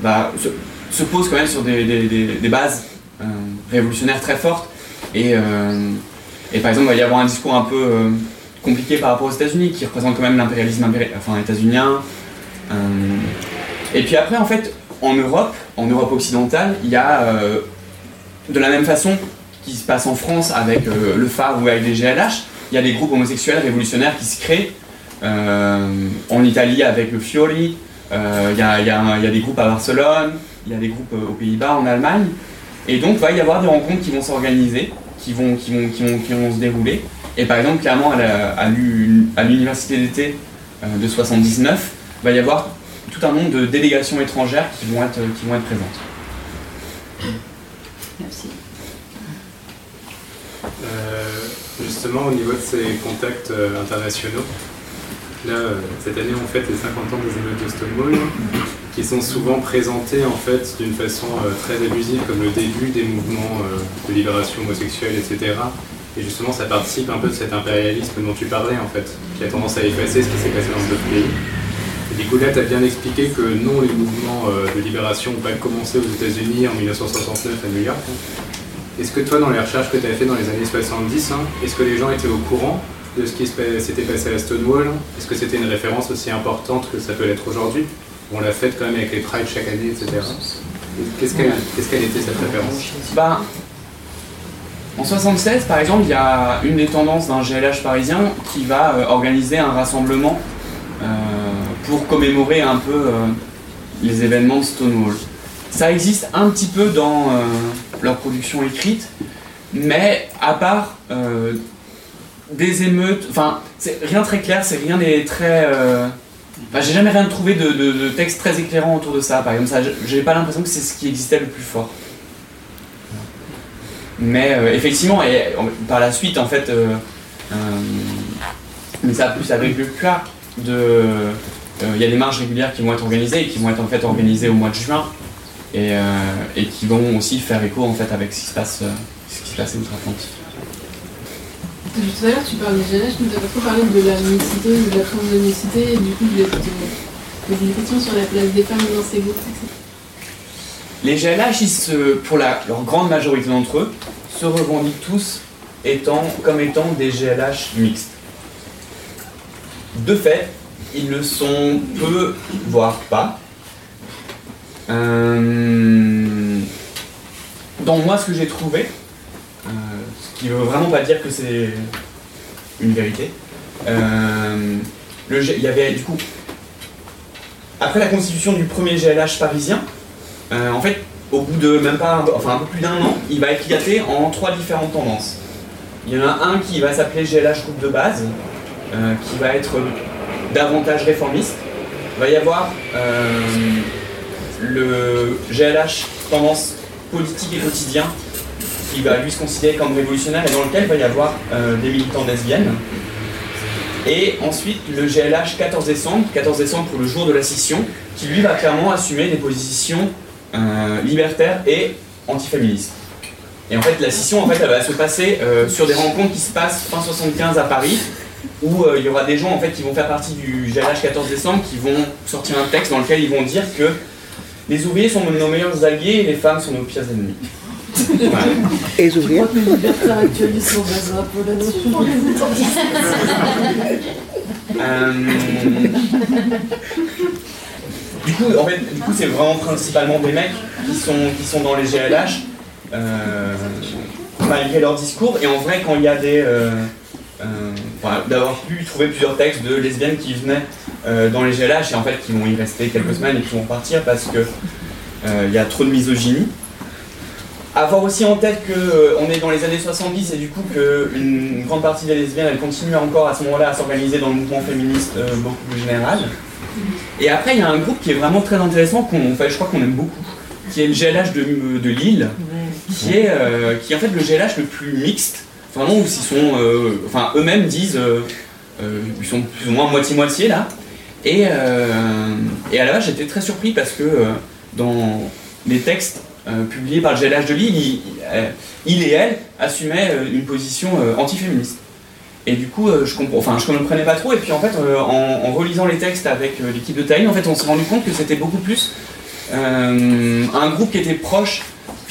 bah, se, se pose quand même sur des, bases euh, révolutionnaires très fortes. Et, euh, et par exemple, il va y avoir un discours un peu compliqué par rapport aux États-Unis qui représente quand même l'impérialisme impéri- enfin, états-unien. Et puis après, en fait, en Europe, en Europe occidentale, il y a de la même façon qui se passe en France avec euh, le phare ou avec les GLH, il y a des groupes homosexuels révolutionnaires qui se créent. Euh, en Italie avec le Fiori, euh, il y, a, il y il y a des groupes à Barcelone, il y a des groupes euh, aux Pays-Bas, en Allemagne. Et donc, il va y avoir des rencontres qui vont s'organiser, qui vont, qui, vont, qui, vont, qui vont se dérouler. Et par exemple, clairement, à l'université d'été euh, de 79, il va y avoir tout un nombre de délégations étrangères qui vont être, qui vont être présentes. Merci. Euh, justement, au niveau de ces contacts euh, internationaux, là, euh, cette année, on fête les 50 ans des émeutes de Stonewall, qui sont souvent présentés en fait d'une façon euh, très abusive, comme le début des mouvements euh, de libération homosexuelle, etc. Et justement, ça participe un peu de cet impérialisme dont tu parlais, en fait, qui a tendance à effacer ce qui s'est passé dans d'autres pays. Et du coup, là, tu as bien expliqué que non, les mouvements euh, de libération n'ont pas commencé aux États-Unis en 1969 à New York. Est-ce que toi, dans les recherches que tu as fait dans les années 70, hein, est-ce que les gens étaient au courant de ce qui s'était passé à Stonewall? Est-ce que c'était une référence aussi importante que ça peut l'être aujourd'hui? On l'a faite quand même avec les Pride chaque année, etc. Et Qu'est-ce qu'elle qu'est-ce qu'elle était cette référence? Ben, en 76, par exemple, il y a une des tendances d'un GLH parisien qui va euh, organiser un rassemblement euh, pour commémorer un peu euh, les événements de Stonewall. Ça existe un petit peu dans euh, leur production écrite, mais à part euh, des émeutes, enfin, c'est rien très clair, c'est rien des très. euh, j'ai jamais rien trouvé de, texte très éclairant autour de ça. Par exemple, ça, j'ai pas l'impression que c'est ce qui existait le plus fort. Mais euh, effectivement, et par la suite, en fait, mais ça plus avec le cas de. Il y a des marches régulières qui vont être organisées et qui vont être en fait organisées au mois de juin et, euh, et qui vont aussi faire écho en fait avec ce qui se passe, euh, ce qui se passe outre-Atlantique. Tout à l'heure, tu parlais de GLH, mais tu n'as pas trop parlé de la mixité ou de l'absence de mixité, et du coup, poser une question sur la place des femmes dans ces groupes, etc. Les GLH, ils se, pour la, leur grande majorité d'entre eux, se revendiquent tous étant, comme étant des GLH mixtes. De fait, ils le sont peu, voire pas. Euh, dans moi, ce que j'ai trouvé, euh, ce qui veut vraiment pas dire que c'est une vérité, euh, il y avait du coup, après la constitution du premier GLH parisien, en fait, au bout de même pas, enfin un peu plus d'un an, il va éclater en trois différentes tendances. Il y en a un qui va s'appeler GLH groupe de base, qui va être davantage réformiste. Il va y avoir le GLH tendance politique et quotidien, qui va lui se considérer comme révolutionnaire et dans lequel va y avoir euh, des militants lesbiennes. Et ensuite le GLH 14 décembre, 14 décembre pour le jour de la scission, qui lui va clairement assumer des positions euh, libertaires et antiféministes. Et en fait, la scission, en fait, elle va se passer euh, sur des rencontres qui se passent fin 75 à Paris, où il y aura des gens en fait qui vont faire partie du GLH 14 décembre qui vont sortir un texte dans lequel ils vont dire que les ouvriers sont nos meilleurs alliés et les femmes sont nos pires ennemis. Et les ouvriers. Euh, Du coup, en fait, du coup, c'est vraiment principalement des mecs qui sont, qui sont dans les GLH, euh, malgré leur discours. Et en vrai, quand il y a des. euh, enfin, d'avoir pu trouver plusieurs textes de lesbiennes qui venaient euh, dans les GLH et en fait qui vont y rester quelques semaines et qui vont partir parce que euh, il y a trop de misogynie. Avoir aussi en tête qu'on est dans les années 70 et du coup qu'une grande partie des lesbiennes elles continuent encore à ce moment-là à s'organiser dans le mouvement féministe euh, beaucoup plus général. Et après il y a un groupe qui est vraiment très intéressant, qu'on, enfin, je crois qu'on aime beaucoup, qui est le GLH de, de Lille, qui est, euh, qui est en fait le GLH le plus mixte, vraiment où ils sont, euh, enfin eux-mêmes disent, euh, euh, ils sont plus ou moins moitié-moitié là. Et, et à la base j'étais très surpris parce que dans les textes publiés par le GLH de Lille, il, et elle assumaient une position antiféministe. Et du coup, je comprends, enfin, je comprenais pas trop. Et puis en fait, en, relisant les textes avec l'équipe de Taïn, en fait, on s'est rendu compte que c'était beaucoup plus un groupe qui était proche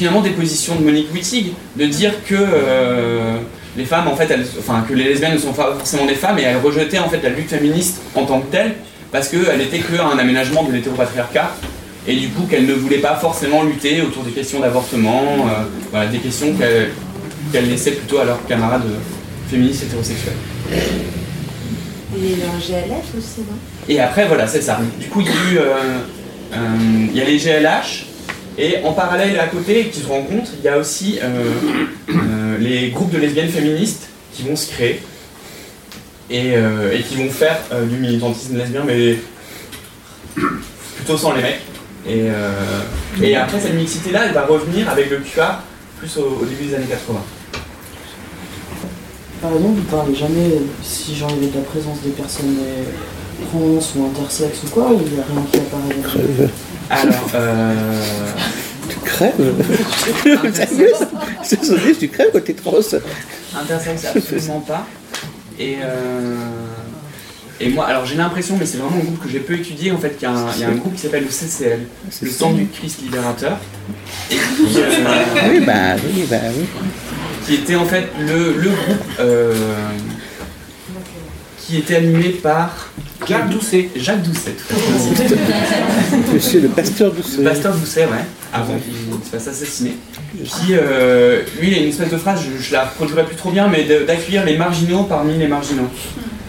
finalement des positions de Monique Wittig, de dire que euh, les femmes, en fait, elles, enfin, que les lesbiennes ne sont pas forcément des femmes et elles rejetaient en fait la lutte féministe en tant que telle parce qu'elle n'était qu'un aménagement de l'hétéropatriarcat et du coup qu'elle ne voulait pas forcément lutter autour des questions d'avortement, euh, voilà, des questions qu'elle qu'elle laissait plutôt à leurs camarades euh, féministes hétérosexuels. Et un GLF aussi, non? Et après, voilà, c'est ça. Du coup, il y a eu. euh, il y a les GLH, et en parallèle à côté, qui se rencontrent, il y a aussi euh, euh, les groupes de lesbiennes féministes qui vont se créer et, euh, et qui vont faire euh, du militantisme lesbien, mais plutôt sans les mecs. Et, euh, et après, cette mixité-là, elle va revenir avec le QR plus au, au début des années 80. Par exemple, vous parlez jamais, si genre il y avait de la présence des personnes trans ou intersexes ou quoi, il n'y a rien qui apparaît. Alors, euh, Tu crèves? C'est son tu crèves quand t'es trans Intersexe, absolument pas. Et, euh, et moi, alors j'ai l'impression, mais c'est vraiment un groupe que j'ai peu étudié, en fait, qu'il y a un, il y a un groupe qui s'appelle le CCL, le Centre du Christ Libérateur, et qui, euh, Oui, bah oui, bah oui. qui était en fait le, le groupe euh, qui était animé par Jacques Doucet. Jacques Doucet, tout à fait. Monsieur le pasteur Doucet. Le pasteur Doucet, ouais, avant qu'il se fasse assassiner. Qui, euh, lui, il a une espèce de phrase, je, je la reproduirai plus trop bien, mais d'accueillir les marginaux parmi les marginaux.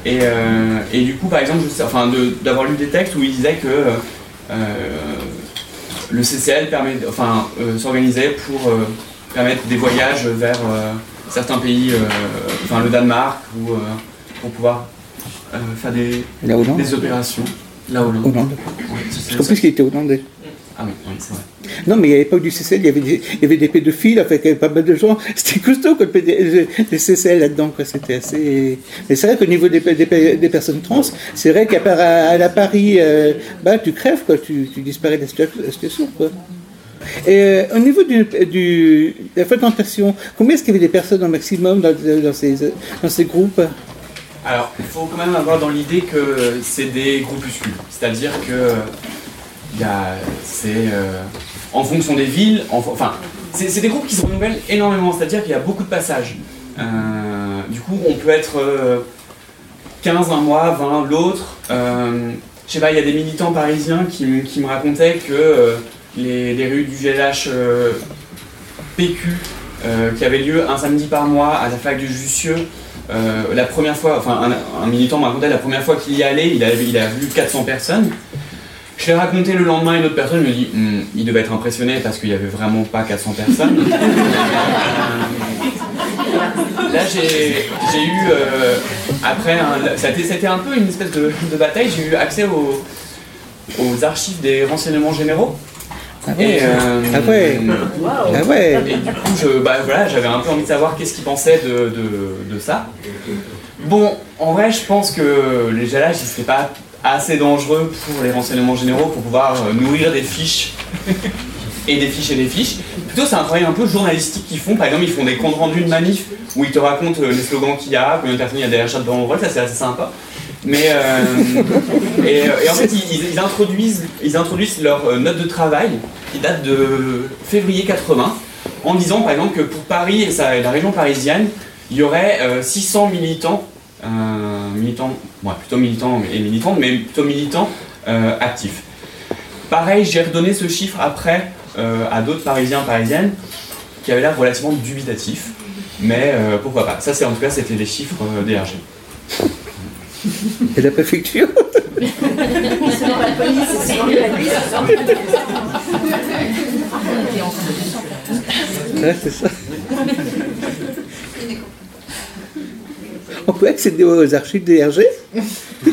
Et, euh, et du coup, par exemple, je sais, enfin, de- d'avoir lu des textes où il disait que euh, le CCL permet, enfin, euh, s'organisait pour euh, permettre des voyages vers euh, certains pays, euh, enfin le Danemark, ou euh, pour pouvoir euh, faire des, La Hollande. des opérations. La Hollande. Hollande. Ouais, c'est- Parce qu'en plus, il était hollandais. Ah oui, oui, c'est vrai. Non, mais à l'époque du CCL, il y avait des, il y avait des pédophiles, enfin, il y avait pas mal de gens. C'était costaud, quoi, le, le- CCL là-dedans, quoi. C'était assez. Mais c'est vrai qu'au niveau des, des, des personnes trans, c'est vrai qu'à part à, à la Paris, euh, bah, tu crèves, quoi. Tu, tu disparais de la situation, quoi. Et euh, au niveau du, du, de la fréquentation, combien est-ce qu'il y avait des personnes au maximum dans, dans, ces, dans ces groupes? Alors, il faut quand même avoir dans l'idée que c'est des groupuscules. C'est-à-dire que c'est euh, en fonction des villes, enfin, c'est des groupes qui se renouvellent énormément. C'est-à-dire qu'il y a beaucoup de passages. Euh, du coup, on peut être euh, 15 un mois, 20 l'autre. Euh, je sais pas, il y a des militants parisiens qui, me racontaient que euh, les, rues du GLH euh, PQ, euh, qui avait lieu un samedi par mois à la fac du Jussieu, euh, la première fois, enfin un, un militant m'a raconté la première fois qu'il y allait, il a, il a vu 400 personnes. Je l'ai raconté le lendemain, une autre personne me dit Hum, il devait être impressionné parce qu'il n'y avait vraiment pas 400 personnes. Là, j'ai eu, euh, après, c'était un peu une espèce de, de bataille, j'ai eu accès aux, aux archives des renseignements généraux. Ah. Et, euh, Ah ouais. Ah ouais. Et du coup, je, bah, voilà, j'avais un peu envie de savoir qu'est-ce qu'ils pensaient de, de, de ça. Bon, en vrai, je pense que les GLH, c'était pas assez dangereux pour les renseignements généraux pour pouvoir euh, nourrir des fiches et des fiches et des fiches. Plutôt, c'est un travail un peu journalistique qu'ils font. Par exemple, ils font des comptes rendus de manifs où ils te racontent euh, les slogans qu'il y a, combien de personnes il y a derrière chaque banderole, ça c'est assez sympa. Mais euh, et, euh, et en fait, ils, introduisent, ils introduisent leur euh, note de travail qui date de février 80, en disant par exemple que pour Paris et, la région parisienne, il y aurait euh, 600 militants, militants, plutôt militants et militantes, mais plutôt militants actifs. Pareil, j'ai redonné ce chiffre après à d'autres Parisiens, Parisiennes, qui avaient l'air relativement dubitatifs, mais pourquoi pas. Ça, c'est en tout cas, c'était les chiffres DRG. Et la préfecture Ouais, c'est ça. On peut accéder aux archives DRG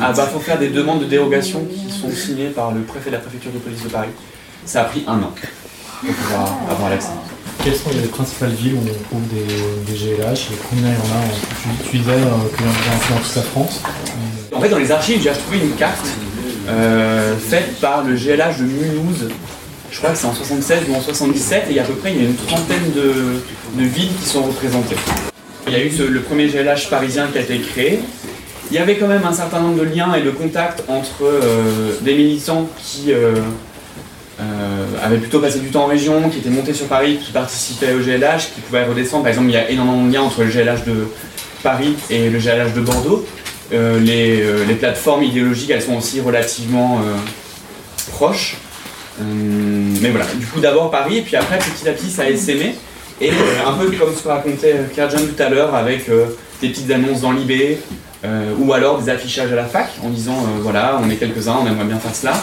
Ah bah faut faire des demandes de dérogation qui sont signées par le préfet de la préfecture de police de Paris. Ça a pris un an pour pouvoir avoir l'accès. Quelles sont les principales villes où on trouve des, GLH et combien il y en a Tu, tu disais euh, qu'il y en a dans toute la France. En fait dans les archives j'ai retrouvé une carte euh, faite par le GLH de Mulhouse. Je crois que c'est en 76 ou en 77 et à peu près il y a une trentaine de, villes qui sont représentées. Il y a eu le premier GLH parisien qui a été créé. Il y avait quand même un certain nombre de liens et de contacts entre euh, des militants qui euh, euh, avaient plutôt passé du temps en région, qui étaient montés sur Paris, qui participaient au GLH, qui pouvaient redescendre. Par exemple, il y a énormément de liens entre le GLH de Paris et le GLH de Bordeaux. Euh, les, euh, les plateformes idéologiques, elles sont aussi relativement euh, proches. Mais voilà, du coup d'abord Paris, et puis après petit à petit ça a essaimé. Et un peu comme ce que racontait Claire John tout à l'heure avec des petites annonces dans l'IB, ou alors des affichages à la fac en disant voilà, on est quelques-uns, on aimerait bien faire cela.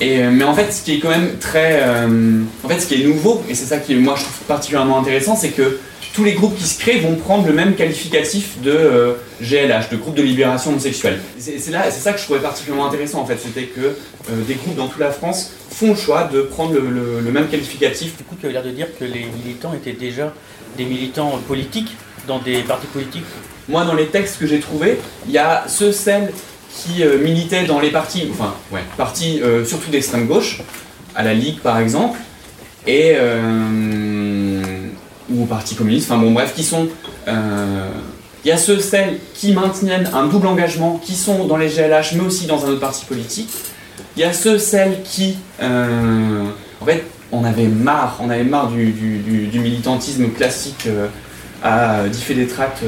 Et, euh, mais en fait, ce qui est quand même très. euh, en fait, ce qui est nouveau, et c'est ça qui, moi, je trouve particulièrement intéressant, c'est que tous les groupes qui se créent vont prendre le même qualificatif de euh, GLH, de groupe de libération homosexuelle. C'est c'est là, c'est ça que je trouvais particulièrement intéressant, en fait, c'était que euh, des groupes dans toute la France font le choix de prendre le, le- le même qualificatif. Du coup, tu as l'air de dire que les militants étaient déjà des militants politiques dans des partis politiques Moi, dans les textes que j'ai trouvés, il y a ceux, celles qui euh, militaient dans les partis, enfin, ouais, partis euh, surtout d'extrême gauche, à la Ligue par exemple, et euh, ou au Parti communiste, enfin bon, bref, qui sont. il y a ceux, celles qui maintiennent un double engagement, qui sont dans les GLH, mais aussi dans un autre parti politique. Il y a ceux, celles qui. en fait, on avait marre, on avait marre du, militantisme classique à differ des tracts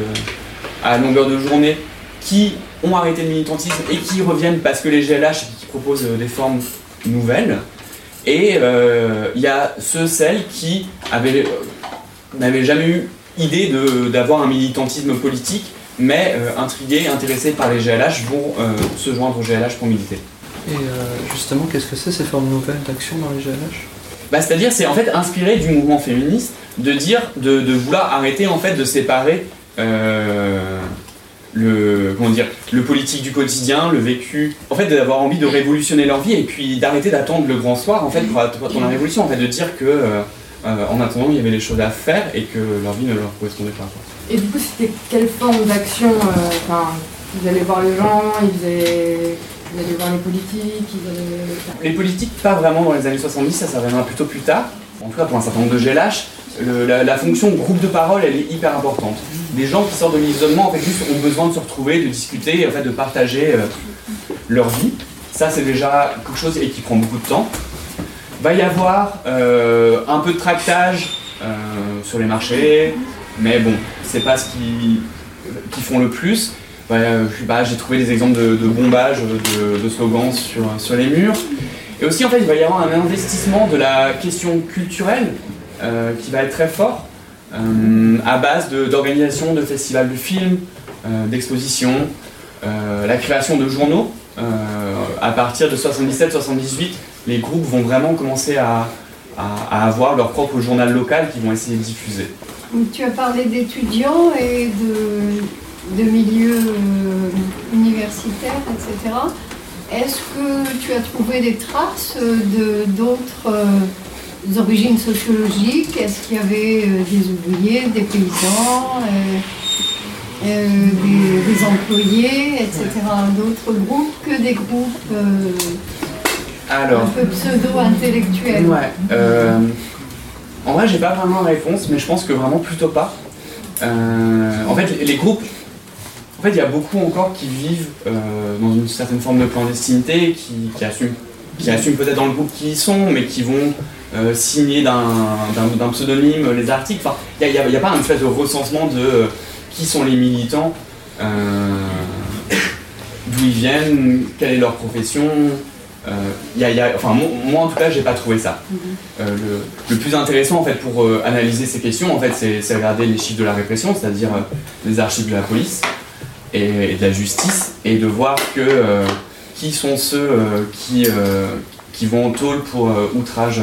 à longueur de journée, qui ont arrêté le militantisme et qui reviennent parce que les GLH qui proposent euh, des formes nouvelles. Et euh, il y a ceux, celles qui euh, n'avaient jamais eu idée de- d'avoir un militantisme politique, mais euh, intrigués, intéressés par les GLH, vont se joindre aux GLH pour militer. Et justement, qu'est-ce que c'est ces formes nouvelles d'action dans les GLH Bah, C'est-à-dire, c'est en fait inspiré du mouvement féministe de dire, de, de vouloir arrêter en fait de séparer le, comment dire, le politique du quotidien, le vécu, en fait d'avoir envie de révolutionner leur vie et puis d'arrêter d'attendre le grand soir en fait pour attendre la révolution, en fait de dire que euh, euh, en attendant il y avait des choses à faire et que leur vie ne leur correspondait pas. quoi. Et du coup, c'était quelle forme d'action euh, ils allaient voir les gens, ils, faisaient- ils allaient voir les politiques, ils allaient... Les politiques, pas vraiment dans les années 70, ça, ça reviendra plutôt plus tard. En tout cas, pour un certain nombre de GLH, le- la, la fonction groupe de parole, elle est hyper importante. Des gens qui sortent de l'isolement, en fait, juste ont besoin de se retrouver, de discuter, en fait, de partager euh, leur vie. Ça, c'est déjà quelque chose et qui prend beaucoup de temps. Va y avoir euh, un peu de tractage euh, sur les marchés, mais bon, c'est pas ce qui, font le plus. Pas, J'ai trouvé des exemples de, de bombage de, slogans sur, sur les murs. Et aussi, en fait, il va y avoir un investissement de la question culturelle qui va être très fort, à base d'organisation de, festivals de films, euh, d'expositions, euh, la création de journaux. Euh, à partir de 77-78, les groupes vont vraiment commencer à, avoir leur propre journal local qu'ils vont essayer de diffuser. Tu as parlé d'étudiants et de, milieux euh, universitaires, etc. Est-ce que tu as trouvé des traces d'autres euh, origines sociologiques Est-ce qu'il y avait euh, des ouvriers, des paysans, euh, euh, des, des employés, etc. D'autres groupes que des groupes Alors. Un peu pseudo-intellectuel. Ouais. en vrai, j'ai pas vraiment la réponse, mais je pense que vraiment plutôt pas. En fait, les groupes. En fait, il y a beaucoup encore qui vivent euh, dans une certaine forme de clandestinité, qui, qui assument, qui assument peut-être dans le groupe qui y sont, mais qui vont euh, signer d'un pseudonyme les articles. Enfin, il n'y a, pas un espèce de recensement de euh, qui sont les militants, euh, d'où ils viennent, quelle est leur profession. Euh, y a- enfin, moi, en tout cas, j'ai pas trouvé ça. Euh, le, le plus intéressant en fait pour analyser ces questions, en fait, c'est regarder les chiffres de la répression, c'est-à-dire les archives de la police et, et de la justice, et de voir que qui sont ceux euh, qui, euh, qui vont au tôle pour euh, outrage,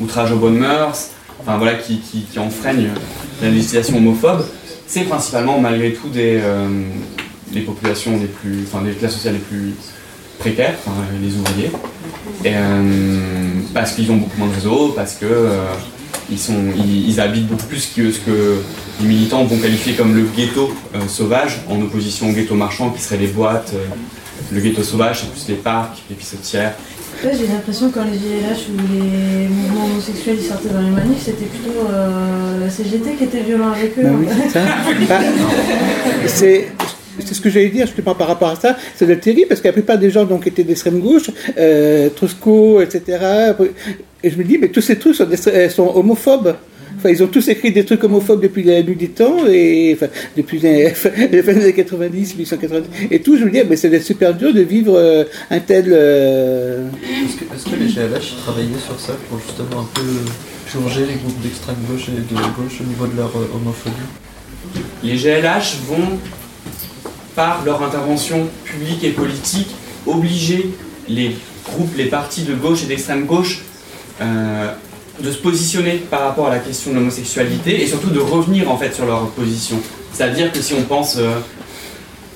outrage aux bonnes mœurs, voilà, qui, qui, enfreignent la législation homophobe. C'est principalement malgré tout des euh, les populations les plus, enfin les classes sociales les plus précaires, enfin, les ouvriers. Euh, parce qu'ils ont beaucoup moins de réseaux, parce que euh, ils, sont, ils, habitent beaucoup plus que ce que les militants vont qualifier comme le ghetto euh, sauvage, en opposition au ghetto marchand qui serait les boîtes. euh, le ghetto sauvage, c'est plus les parcs, les pissotières. Là, j'ai l'impression que quand les GLH ou les mouvements homosexuels ils sortaient dans les manifs, c'était plutôt euh, la CGT qui était violent avec eux. Bah oui, c'est ça. Bah, c'est c'est ce que j'allais dire, justement, par rapport à ça. Ça doit être terrible parce que la plupart des gens donc, étaient d'extrême gauche, euh, Trusco, etc. Et je me dis, mais tous ces trucs sont, sont homophobes. Enfin, ils ont tous écrit des trucs homophobes depuis la nuit des temps, et, enfin, depuis les, les fin des années 90, 1890, et tout. Je me dis, mais ça doit être super dur de vivre euh, un tel. euh, Est-ce que, les GLH travaillaient sur ça pour justement un peu purger les groupes d'extrême gauche et de gauche au niveau de leur euh, homophobie? Les GLH vont, par leur intervention publique et politique, obliger les groupes, les partis de gauche et d'extrême gauche euh, de se positionner par rapport à la question de l'homosexualité et surtout de revenir en fait sur leur position. C'est-à-dire que si on pense euh,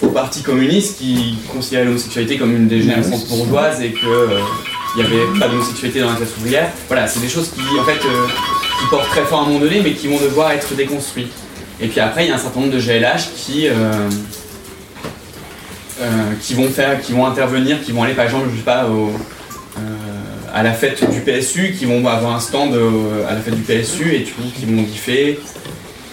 au Parti communiste qui considérait l'homosexualité comme une dégénérescence bourgeoise et que euh, il n'y avait pas d'homosexualité dans la classe ouvrière, voilà, c'est des choses qui en fait euh, qui portent très fort à un moment donné mais qui vont devoir être déconstruites. Et puis après, il y a un certain nombre de GLH qui, euh, euh, qui vont faire, qui vont intervenir, qui vont aller par exemple, je sais pas, au, à la fête du PSU, qui vont avoir un stand euh, à la fête du PSU et du coup qui vont differ.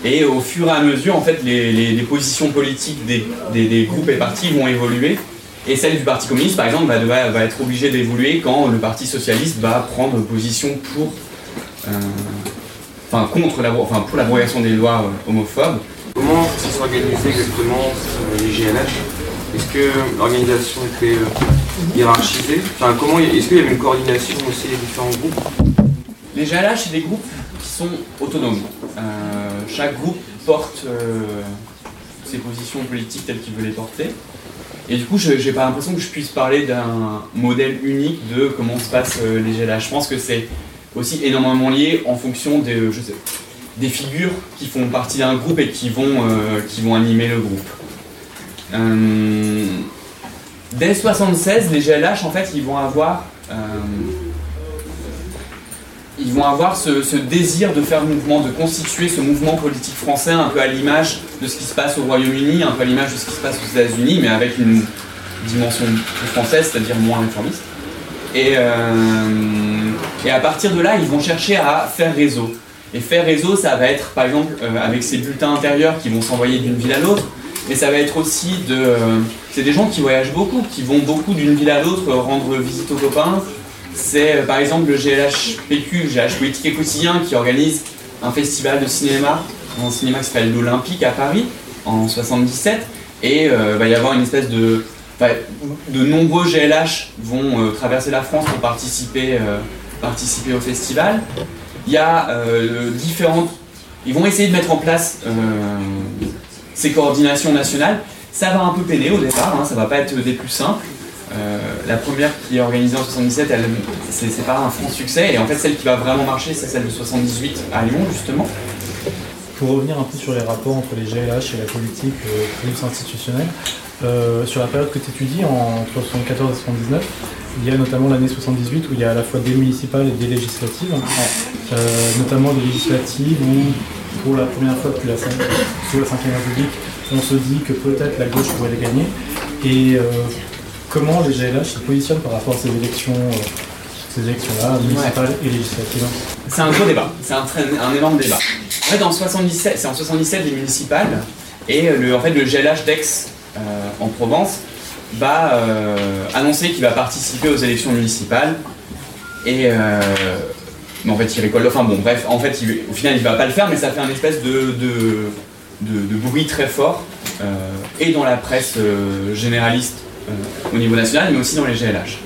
Et au fur et à mesure, en fait, les, positions politiques des, groupes et partis vont évoluer. Et celle du Parti communiste, par exemple, va, être obligée d'évoluer quand le Parti socialiste va prendre position pour, euh, contre la, enfin, pour l'abrogation des lois euh, homophobes. Comment ça s'organisait exactement les GLH Est-ce que l'organisation était hiérarchisée Enfin, comment Est-ce qu'il y avait une coordination aussi des différents groupes Les GLH, c'est des groupes qui sont autonomes. Euh, chaque groupe porte euh, ses positions politiques telles qu'il veut les porter. Et du coup, je n'ai pas l'impression que je puisse parler d'un modèle unique de comment se passent euh, les GLH. Je pense que c'est aussi énormément lié en fonction des, des figures qui font partie d'un groupe et qui vont, qui vont animer le groupe. Dès 76, les GLH, en fait, ils vont avoir euh, ils vont avoir ce, désir de faire mouvement, de constituer ce mouvement politique français un peu à l'image de ce qui se passe au Royaume-Uni, un peu à l'image de ce qui se passe aux États-Unis, mais avec une dimension française, c'est-à-dire moins réformiste. Et, euh, et à partir de là, ils vont chercher à faire réseau. Et faire réseau, ça va être par exemple euh, avec ces bulletins intérieurs qui vont s'envoyer d'une ville à l'autre, mais ça va être aussi de. euh, c'est des gens qui voyagent beaucoup, qui vont beaucoup d'une ville à l'autre euh, rendre visite aux copains. C'est euh, par exemple le GLHPQ, GLH Politique et Quotidien, qui organise un festival de cinéma, un cinéma qui s'appelle l'Olympique à Paris en 77. Et euh, va y avoir une espèce de. de nombreux GLH vont traverser la France pour participer, participer au festival. Il y a différentes. Ils vont essayer de mettre en place ces coordinations nationales. Ça va un peu peiner au départ, hein, ça va pas être des plus simples. Euh, la première qui est organisée en 77, elle, c'est, pas un franc succès. Et en fait, celle qui va vraiment marcher, c'est celle de 78 à Lyon, justement. Pour revenir un peu sur les rapports entre les GLH et la politique euh, institutionnelle, euh, sur la période que tu étudies, en- entre 74 et 79, il y a notamment l'année 78 où il y a à la fois des municipales et des législatives, euh, notamment des législatives où, pour la première fois depuis la, sous la 5ème République, on se dit que peut-être la gauche pourrait les gagner. Et euh, comment les GLH se positionnent par rapport à ces élections euh, ces élections-là, municipales et législatives C'est un gros débat, c'est un, très- un énorme débat. En fait, en 77, c'est en 77 les municipales, et le, en fait, le GLH d'Aix euh, en Provence va euh, annoncer qu'il va participer aux élections municipales. Et mais en fait, il récolte. Enfin bon, bref, en fait, au final, il va pas le faire, mais ça fait un espèce de, de, de- bruit très fort, euh, et dans la presse euh, généraliste euh, au niveau national, mais aussi dans les GLH.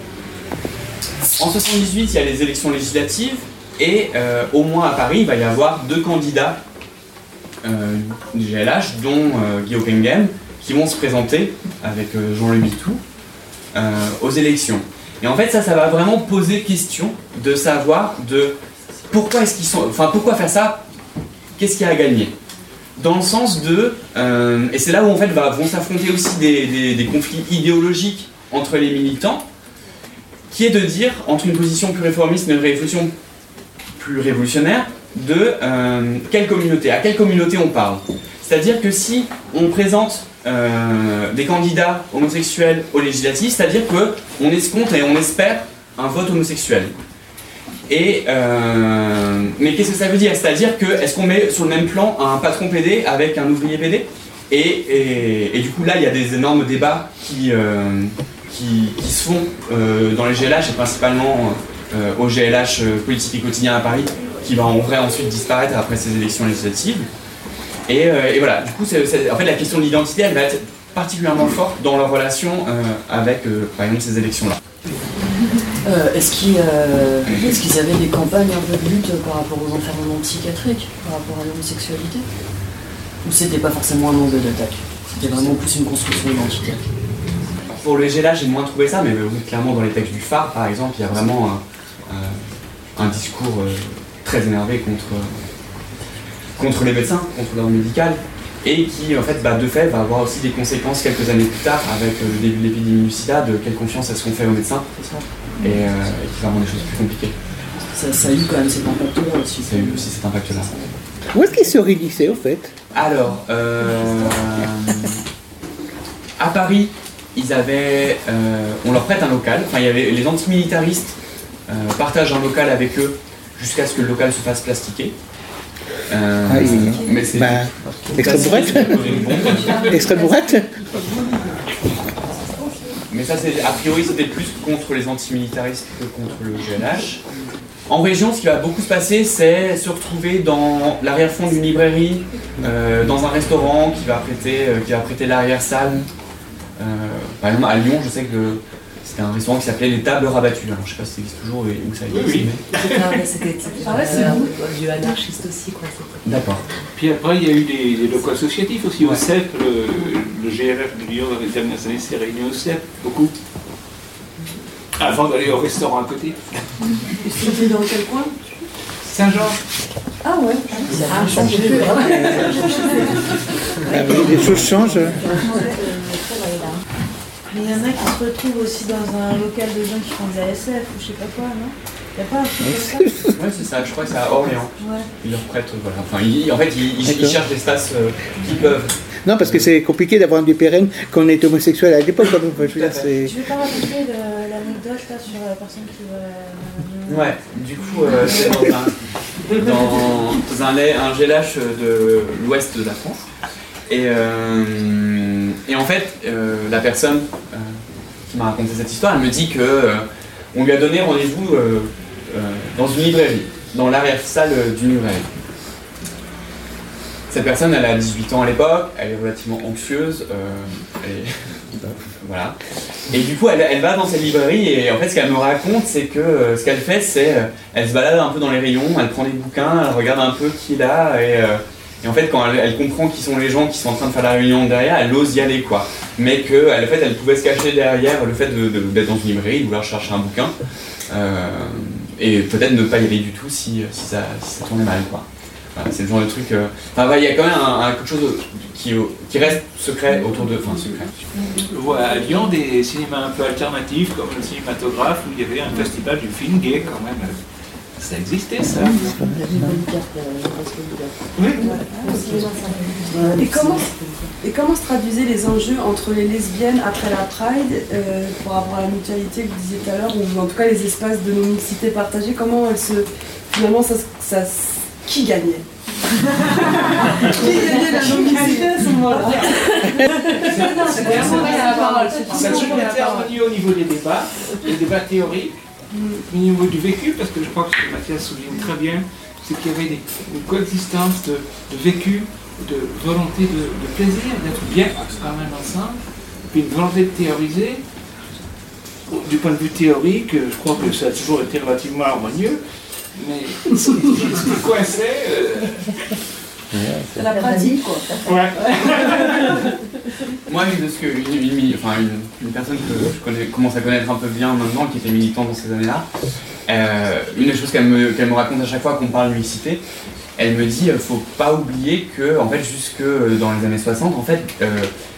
En 78, il y a les élections législatives et au moins à Paris, il va y avoir deux candidats du GLH, dont Guillaume Pengem, qui vont se présenter avec Jean-Louis Mitou euh, aux élections. Et en fait, ça, ça va vraiment poser question de savoir de pourquoi est-ce qu'ils enfin pourquoi faire ça, qu'est-ce qu'il y a à gagner? Dans le sens de, euh, et c'est là où en fait vont s'affronter aussi des, des- des conflits idéologiques entre les militants, qui est de dire, entre une position plus réformiste et une révolution plus révolutionnaire, de euh, quelle communauté, à quelle communauté on parle? C'est-à-dire que si on présente euh, des candidats homosexuels aux législatives, c'est-à-dire que on escompte et on espère un vote homosexuel. Euh, mais qu'est-ce que ça veut dire? C'est-à-dire que est-ce qu'on met sur le même plan un patron PD avec un ouvrier PD et, du coup là il y a des énormes débats qui, euh, qui, se font euh, dans les GLH et principalement au GLH politique et quotidien à Paris qui va en vrai ensuite disparaître après ces élections législatives. Et, voilà, du coup en fait la question de l'identité elle va être particulièrement forte dans leur relation avec par exemple ces élections-là. Euh, Est-ce qu'ils euh, est-ce qu'ils avaient des campagnes un peu de lutte par rapport aux enfermements psychiatriques, par rapport à l'homosexualité? Ou c'était pas forcément un angle d'attaque? C'était vraiment plus une construction identitaire. Pour le GLA, j'ai moins trouvé ça, mais euh, oui, clairement dans les textes du phare, par exemple, il y a vraiment un, discours très énervé contre, contre les médecins, contre l'ordre médical, et qui, en fait, bah, de fait, va avoir aussi des conséquences quelques années plus tard avec le début de l'épidémie du sida, de quelle confiance est-ce qu'on fait aux médecins, et, euh, et qui va rendre les choses plus compliquées. ça, ça a eu quand même cet impact-là aussi. Ça a eu aussi cet impact-là. Où est-ce qu'ils se réunissaient, au fait? Alors, euh, à Paris, ils avaient, euh, on leur prête un local. Enfin, il y avait les antimilitaristes euh, partagent un local avec eux jusqu'à ce que le local se fasse plastiquer. Euh, Ah, il- mais c'est bah, extrême droite Extrême droite Mais ça, c'est a priori, c'était plus contre les antimilitaristes que contre le GLH. En région, ce qui va beaucoup se passer, c'est se retrouver dans l'arrière-fond d'une librairie, euh, dans un restaurant qui va prêter, euh, qui va prêter l'arrière-salle. Euh, par exemple, à Lyon, je sais que c'était un restaurant qui s'appelait les Tables Rabattues. Alors, je sais pas si ça existe toujours et où ça existe. Oui, oui. mais- Ah ouais, c'était Ah ouais, un lieu anarchiste aussi, D'accord. Puis après, il y a eu des, des locaux associatifs aussi au CEP. Le, le GRF de Lyon dans les dernières années s'est réuni au CEP, beaucoup. Avant d'aller au restaurant à côté. C'était dans quel coin? Saint-Jean. Ah ouais. Ça a changé. Ah Les choses changent. Mais il y en a qui se retrouvent aussi dans un local de gens qui font de la SF ou je sais pas quoi, non? Il a pas un truc Ouais, c'est ça, je crois que c'est à Orléans. Ouais. Ils leur prêtent, voilà. Enfin, ils- en fait, ils, ils- cherchent l'espace euh, qu'ils peuvent. Non, parce que c'est compliqué d'avoir du pérenne quand on est homosexuel à l'époque. quand même. Je veux c'est- Tu veux pas raconter l'anecdote là sur la personne qui va. Ouais, du coup, euh, c'est dans, un, dans un, lait- un GLH de l'ouest de la France. Et, euh, et en fait, euh, la personne euh, qui m'a raconté cette histoire, elle me dit que euh, on lui a donné rendez-vous euh, euh, dans une librairie, dans l'arrière-salle d'une librairie. Cette personne, elle a 18 ans à l'époque, elle est relativement anxieuse, euh, voilà. Et du coup, elle, va dans cette librairie et en fait, ce qu'elle me raconte, c'est que euh, ce qu'elle fait, c'est euh, elle se balade un peu dans les rayons, elle prend des bouquins, elle regarde un peu qui est là et, euh, en fait, quand elle, comprend qui sont les gens qui sont en train de faire la réunion derrière, elle ose y aller quoi. Mais que, elle, en fait, elle pouvait se cacher derrière le fait d'être dans une librairie, de vouloir chercher un bouquin euh, et peut-être ne pas y aller du tout si, si, ça, si ça tournait mal quoi. Voilà, c'est le genre de truc. euh, Enfin, ouais, il y a quand même un, un- quelque chose qui, qui reste secret autour de. Enfin, secret. Vois à Lyon des cinémas un peu alternatifs, comme le cinématographe, où il y avait un festival du film gay quand même. Ça existait ça Et comment, Et comment se traduisaient les enjeux entre les lesbiennes après la Pride, euh, rapport à la mutualité que vous disiez tout à l'heure, ou en tout cas les espaces de non-mixité partagés, comment elles se. Finalement, ça, ça, qui gagnait? Qui gagnait la non-mixité à ce moment-là? C'est vraiment- Ça a toujours été harmonieux au niveau des débats, des débats théoriques, au niveau du vécu, parce que je crois que Mathias souligne très bien, c'est qu'il y avait des- une coexistence de, de vécu, de volonté de, de plaisir, d'être bien quand même ensemble, puis une volonté de théoriser. Du point de vue théorique, je crois que ça a toujours été relativement harmonieux, mais ce qui coinçait, euh, C'est la pratique, quoi. Ouais. Moi, une de ce que une, une mili- enfin, une, une personne que je connais, commence à connaître un peu bien maintenant, qui était militante dans ces années-là, euh, une des choses qu'elle me, raconte à chaque fois qu'on parle de mixité, elle me dit euh, faut pas oublier que en fait jusque dans les années 60 en fait euh,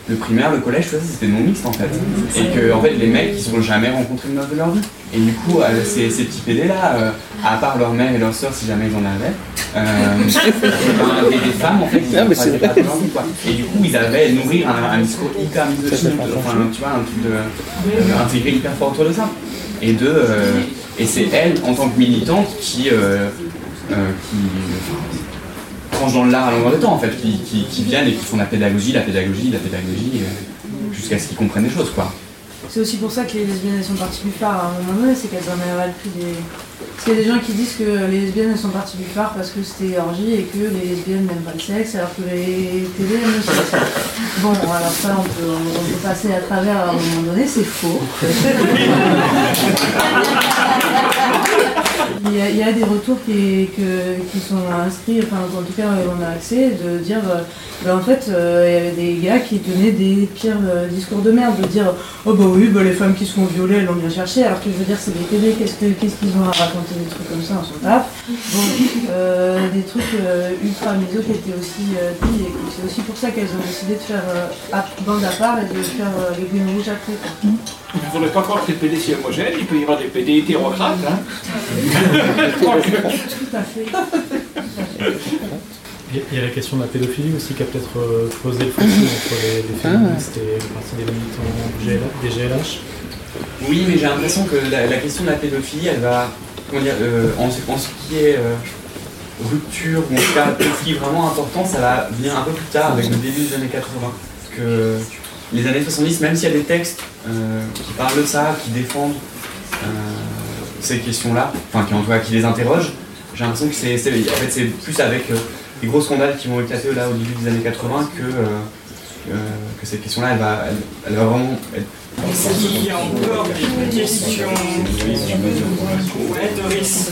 le primaire, le collège, tout ça c'était non mixte en fait. Et que en fait les mecs ils sont jamais rencontré une meuf de leur vie. Et du coup euh, ces, ces petits PD là, à part leur mère et leur soeur si jamais ils en avaient, euh, ben, des, femmes en fait ils pas de leur vie, quoi. Et du coup ils avaient nourrir un, un discours hyper misogyne, enfin tu vois un truc de euh, intégrer hyper fort autour de ça. Et de euh, et c'est elle en tant que militante qui euh, euh, qui tranche dans l'art à longueur de temps en fait, qui, qui, qui viennent et qui font la pédagogie, la pédagogie, la pédagogie, euh, jusqu'à ce qu'ils comprennent les choses quoi. C'est aussi pour ça que les lesbiennes elles sont parties du phare à un moment donné, c'est qu'elles en avalent plus des. Parce qu'il y a des gens qui disent que les lesbiennes elles sont parties du phare parce que c'était orgie et que les lesbiennes n'aiment pas le sexe alors que les télé aiment le sexe. Bon, alors ça on peut, on peut passer à travers à un moment donné, c'est faux. Il y, a, des retours qui, sont inscrits, enfin en tout cas on a accès, de dire, euh, ben, en fait euh, il y avait des gars qui tenaient des pires euh, discours de merde, de dire oh bah oui, bah, les femmes qui se font violer elles l'ont bien cherché, alors que je veux dire c'est des télé, qu'est-ce que- qu'est-ce qu'ils ont à raconter des trucs comme ça, on s'en tape. Bon, des trucs ultra miso qui étaient aussi dit, et c'est aussi pour ça qu'elles ont décidé de faire bande à part et de faire les rouges après. quoi. Il ne faudrait pas croire que les PD c'est homogène, il peut y avoir des PD hétérocrates. Hein. Tout à fait. Il y a- la question de la pédophilie aussi qui a peut-être euh, creusé le fossé entre les, les féministes et le parti des militants des GLH. Oui, mais j'ai l'impression que la, la question de la pédophilie, elle va, comment dire, euh, en, ce- en ce qui est euh, rupture, ou en tout cas conflit vraiment important, ça va venir un peu plus tard, avec le début des années 80. Parce que les années 70, même s'il y a des textes euh, qui parlent de ça, qui défendent euh, ces questions-là, enfin qui en tout cas qui les interrogent, j'ai l'impression que c'est, c'est- en fait, c'est plus avec euh, les gros scandales qui vont éclater là au début des années 80 que, euh, euh, que cette question-là, elle va, elle, elle va vraiment être y a encore. Ouais, Doris.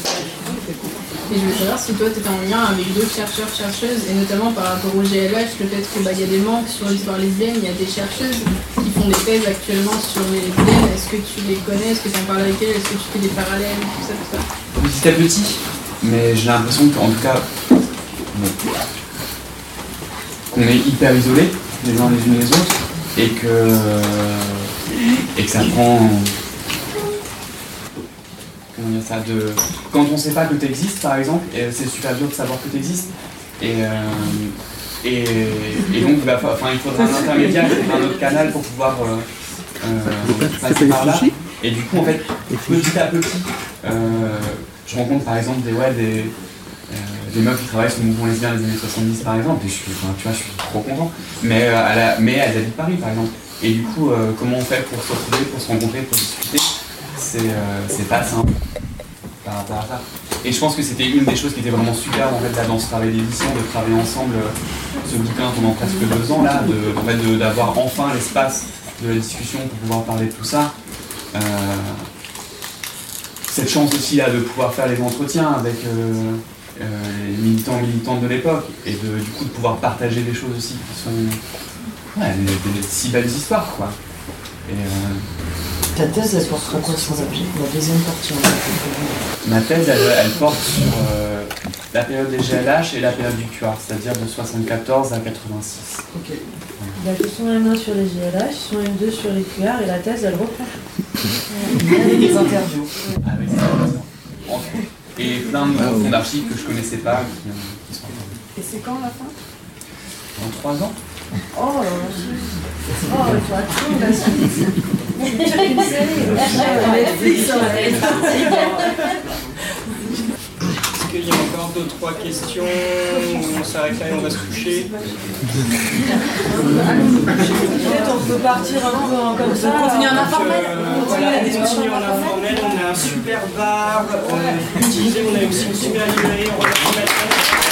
Et je veux savoir si toi tu étais en lien avec d'autres chercheurs, chercheuses, et notamment par rapport au GLH, le fait qu'il bah, y a des manques sur l'histoire lesbienne, il y a des chercheuses qui font des thèses actuellement sur les lesbiennes. Est-ce que tu les connais? Est-ce que tu en parles avec elles? Est-ce que tu fais des parallèles? Tout ça, tout ça. petit à petit, mais j'ai l'impression qu'en tout cas, qu'on est hyper isolés les uns les unes les autres et que, et que ça prend. Comment dire ça de, Quand on sait pas que tu existes, par exemple, c'est super dur de savoir que tu existes. Et, euh, et, et donc, bah, il faudra un intermédiaire, un autre canal pour pouvoir euh, euh, passer par là. Et du coup, en fait, petit à petit, euh, je rencontre par exemple des, ouais, des, euh, des meufs qui travaillent sur le mouvement lesbien des années 70 par exemple, et je suis, enfin, tu vois, je suis trop content. Mais, euh, à la- mais elles habitent Paris par exemple. Et du coup, euh, comment on fait pour se retrouver, pour se rencontrer, pour discuter? C'est euh, c'est pas simple Et je pense que c'était une des choses qui était vraiment super en fait, dans ce travail d'édition, de travailler ensemble euh, ce bouquin pendant presque deux ans, là, fait, de- d'avoir enfin l'espace de la discussion pour pouvoir parler de tout ça. Euh, cette chance aussi là, de pouvoir faire les entretiens avec euh, les militants militantes de l'époque et de, du coup de pouvoir partager des choses aussi qui sont des, si belles histoires quoi. Ta thèse, elle portera quoi sur la, la deuxième partie en fait Ma thèse, elle, elle porte sur euh, la période des GLH et la période du QR, c'est-à-dire de 74 à 86. La question M1 sur les GLH, question M2 sur les QR et la thèse elle reprend. Avec des interviews. Avec des interviews. Entre autres. Et plein de Ah, fonds d'archives que je connaissais pas qui, qui sont Et c'est quand la fin? Dans trois ans. Oh, oh, tu attends la suite. Une série. Est-ce qu'il y a encore deux, trois questions On s'arrête là et on va se coucher. Peut-être on peut partir un peu comme ça. Continuer en informel. Euh, voilà, continuer en informel. On a un super bar. Euh, on a utilisé, on a aussi une super librairie. On va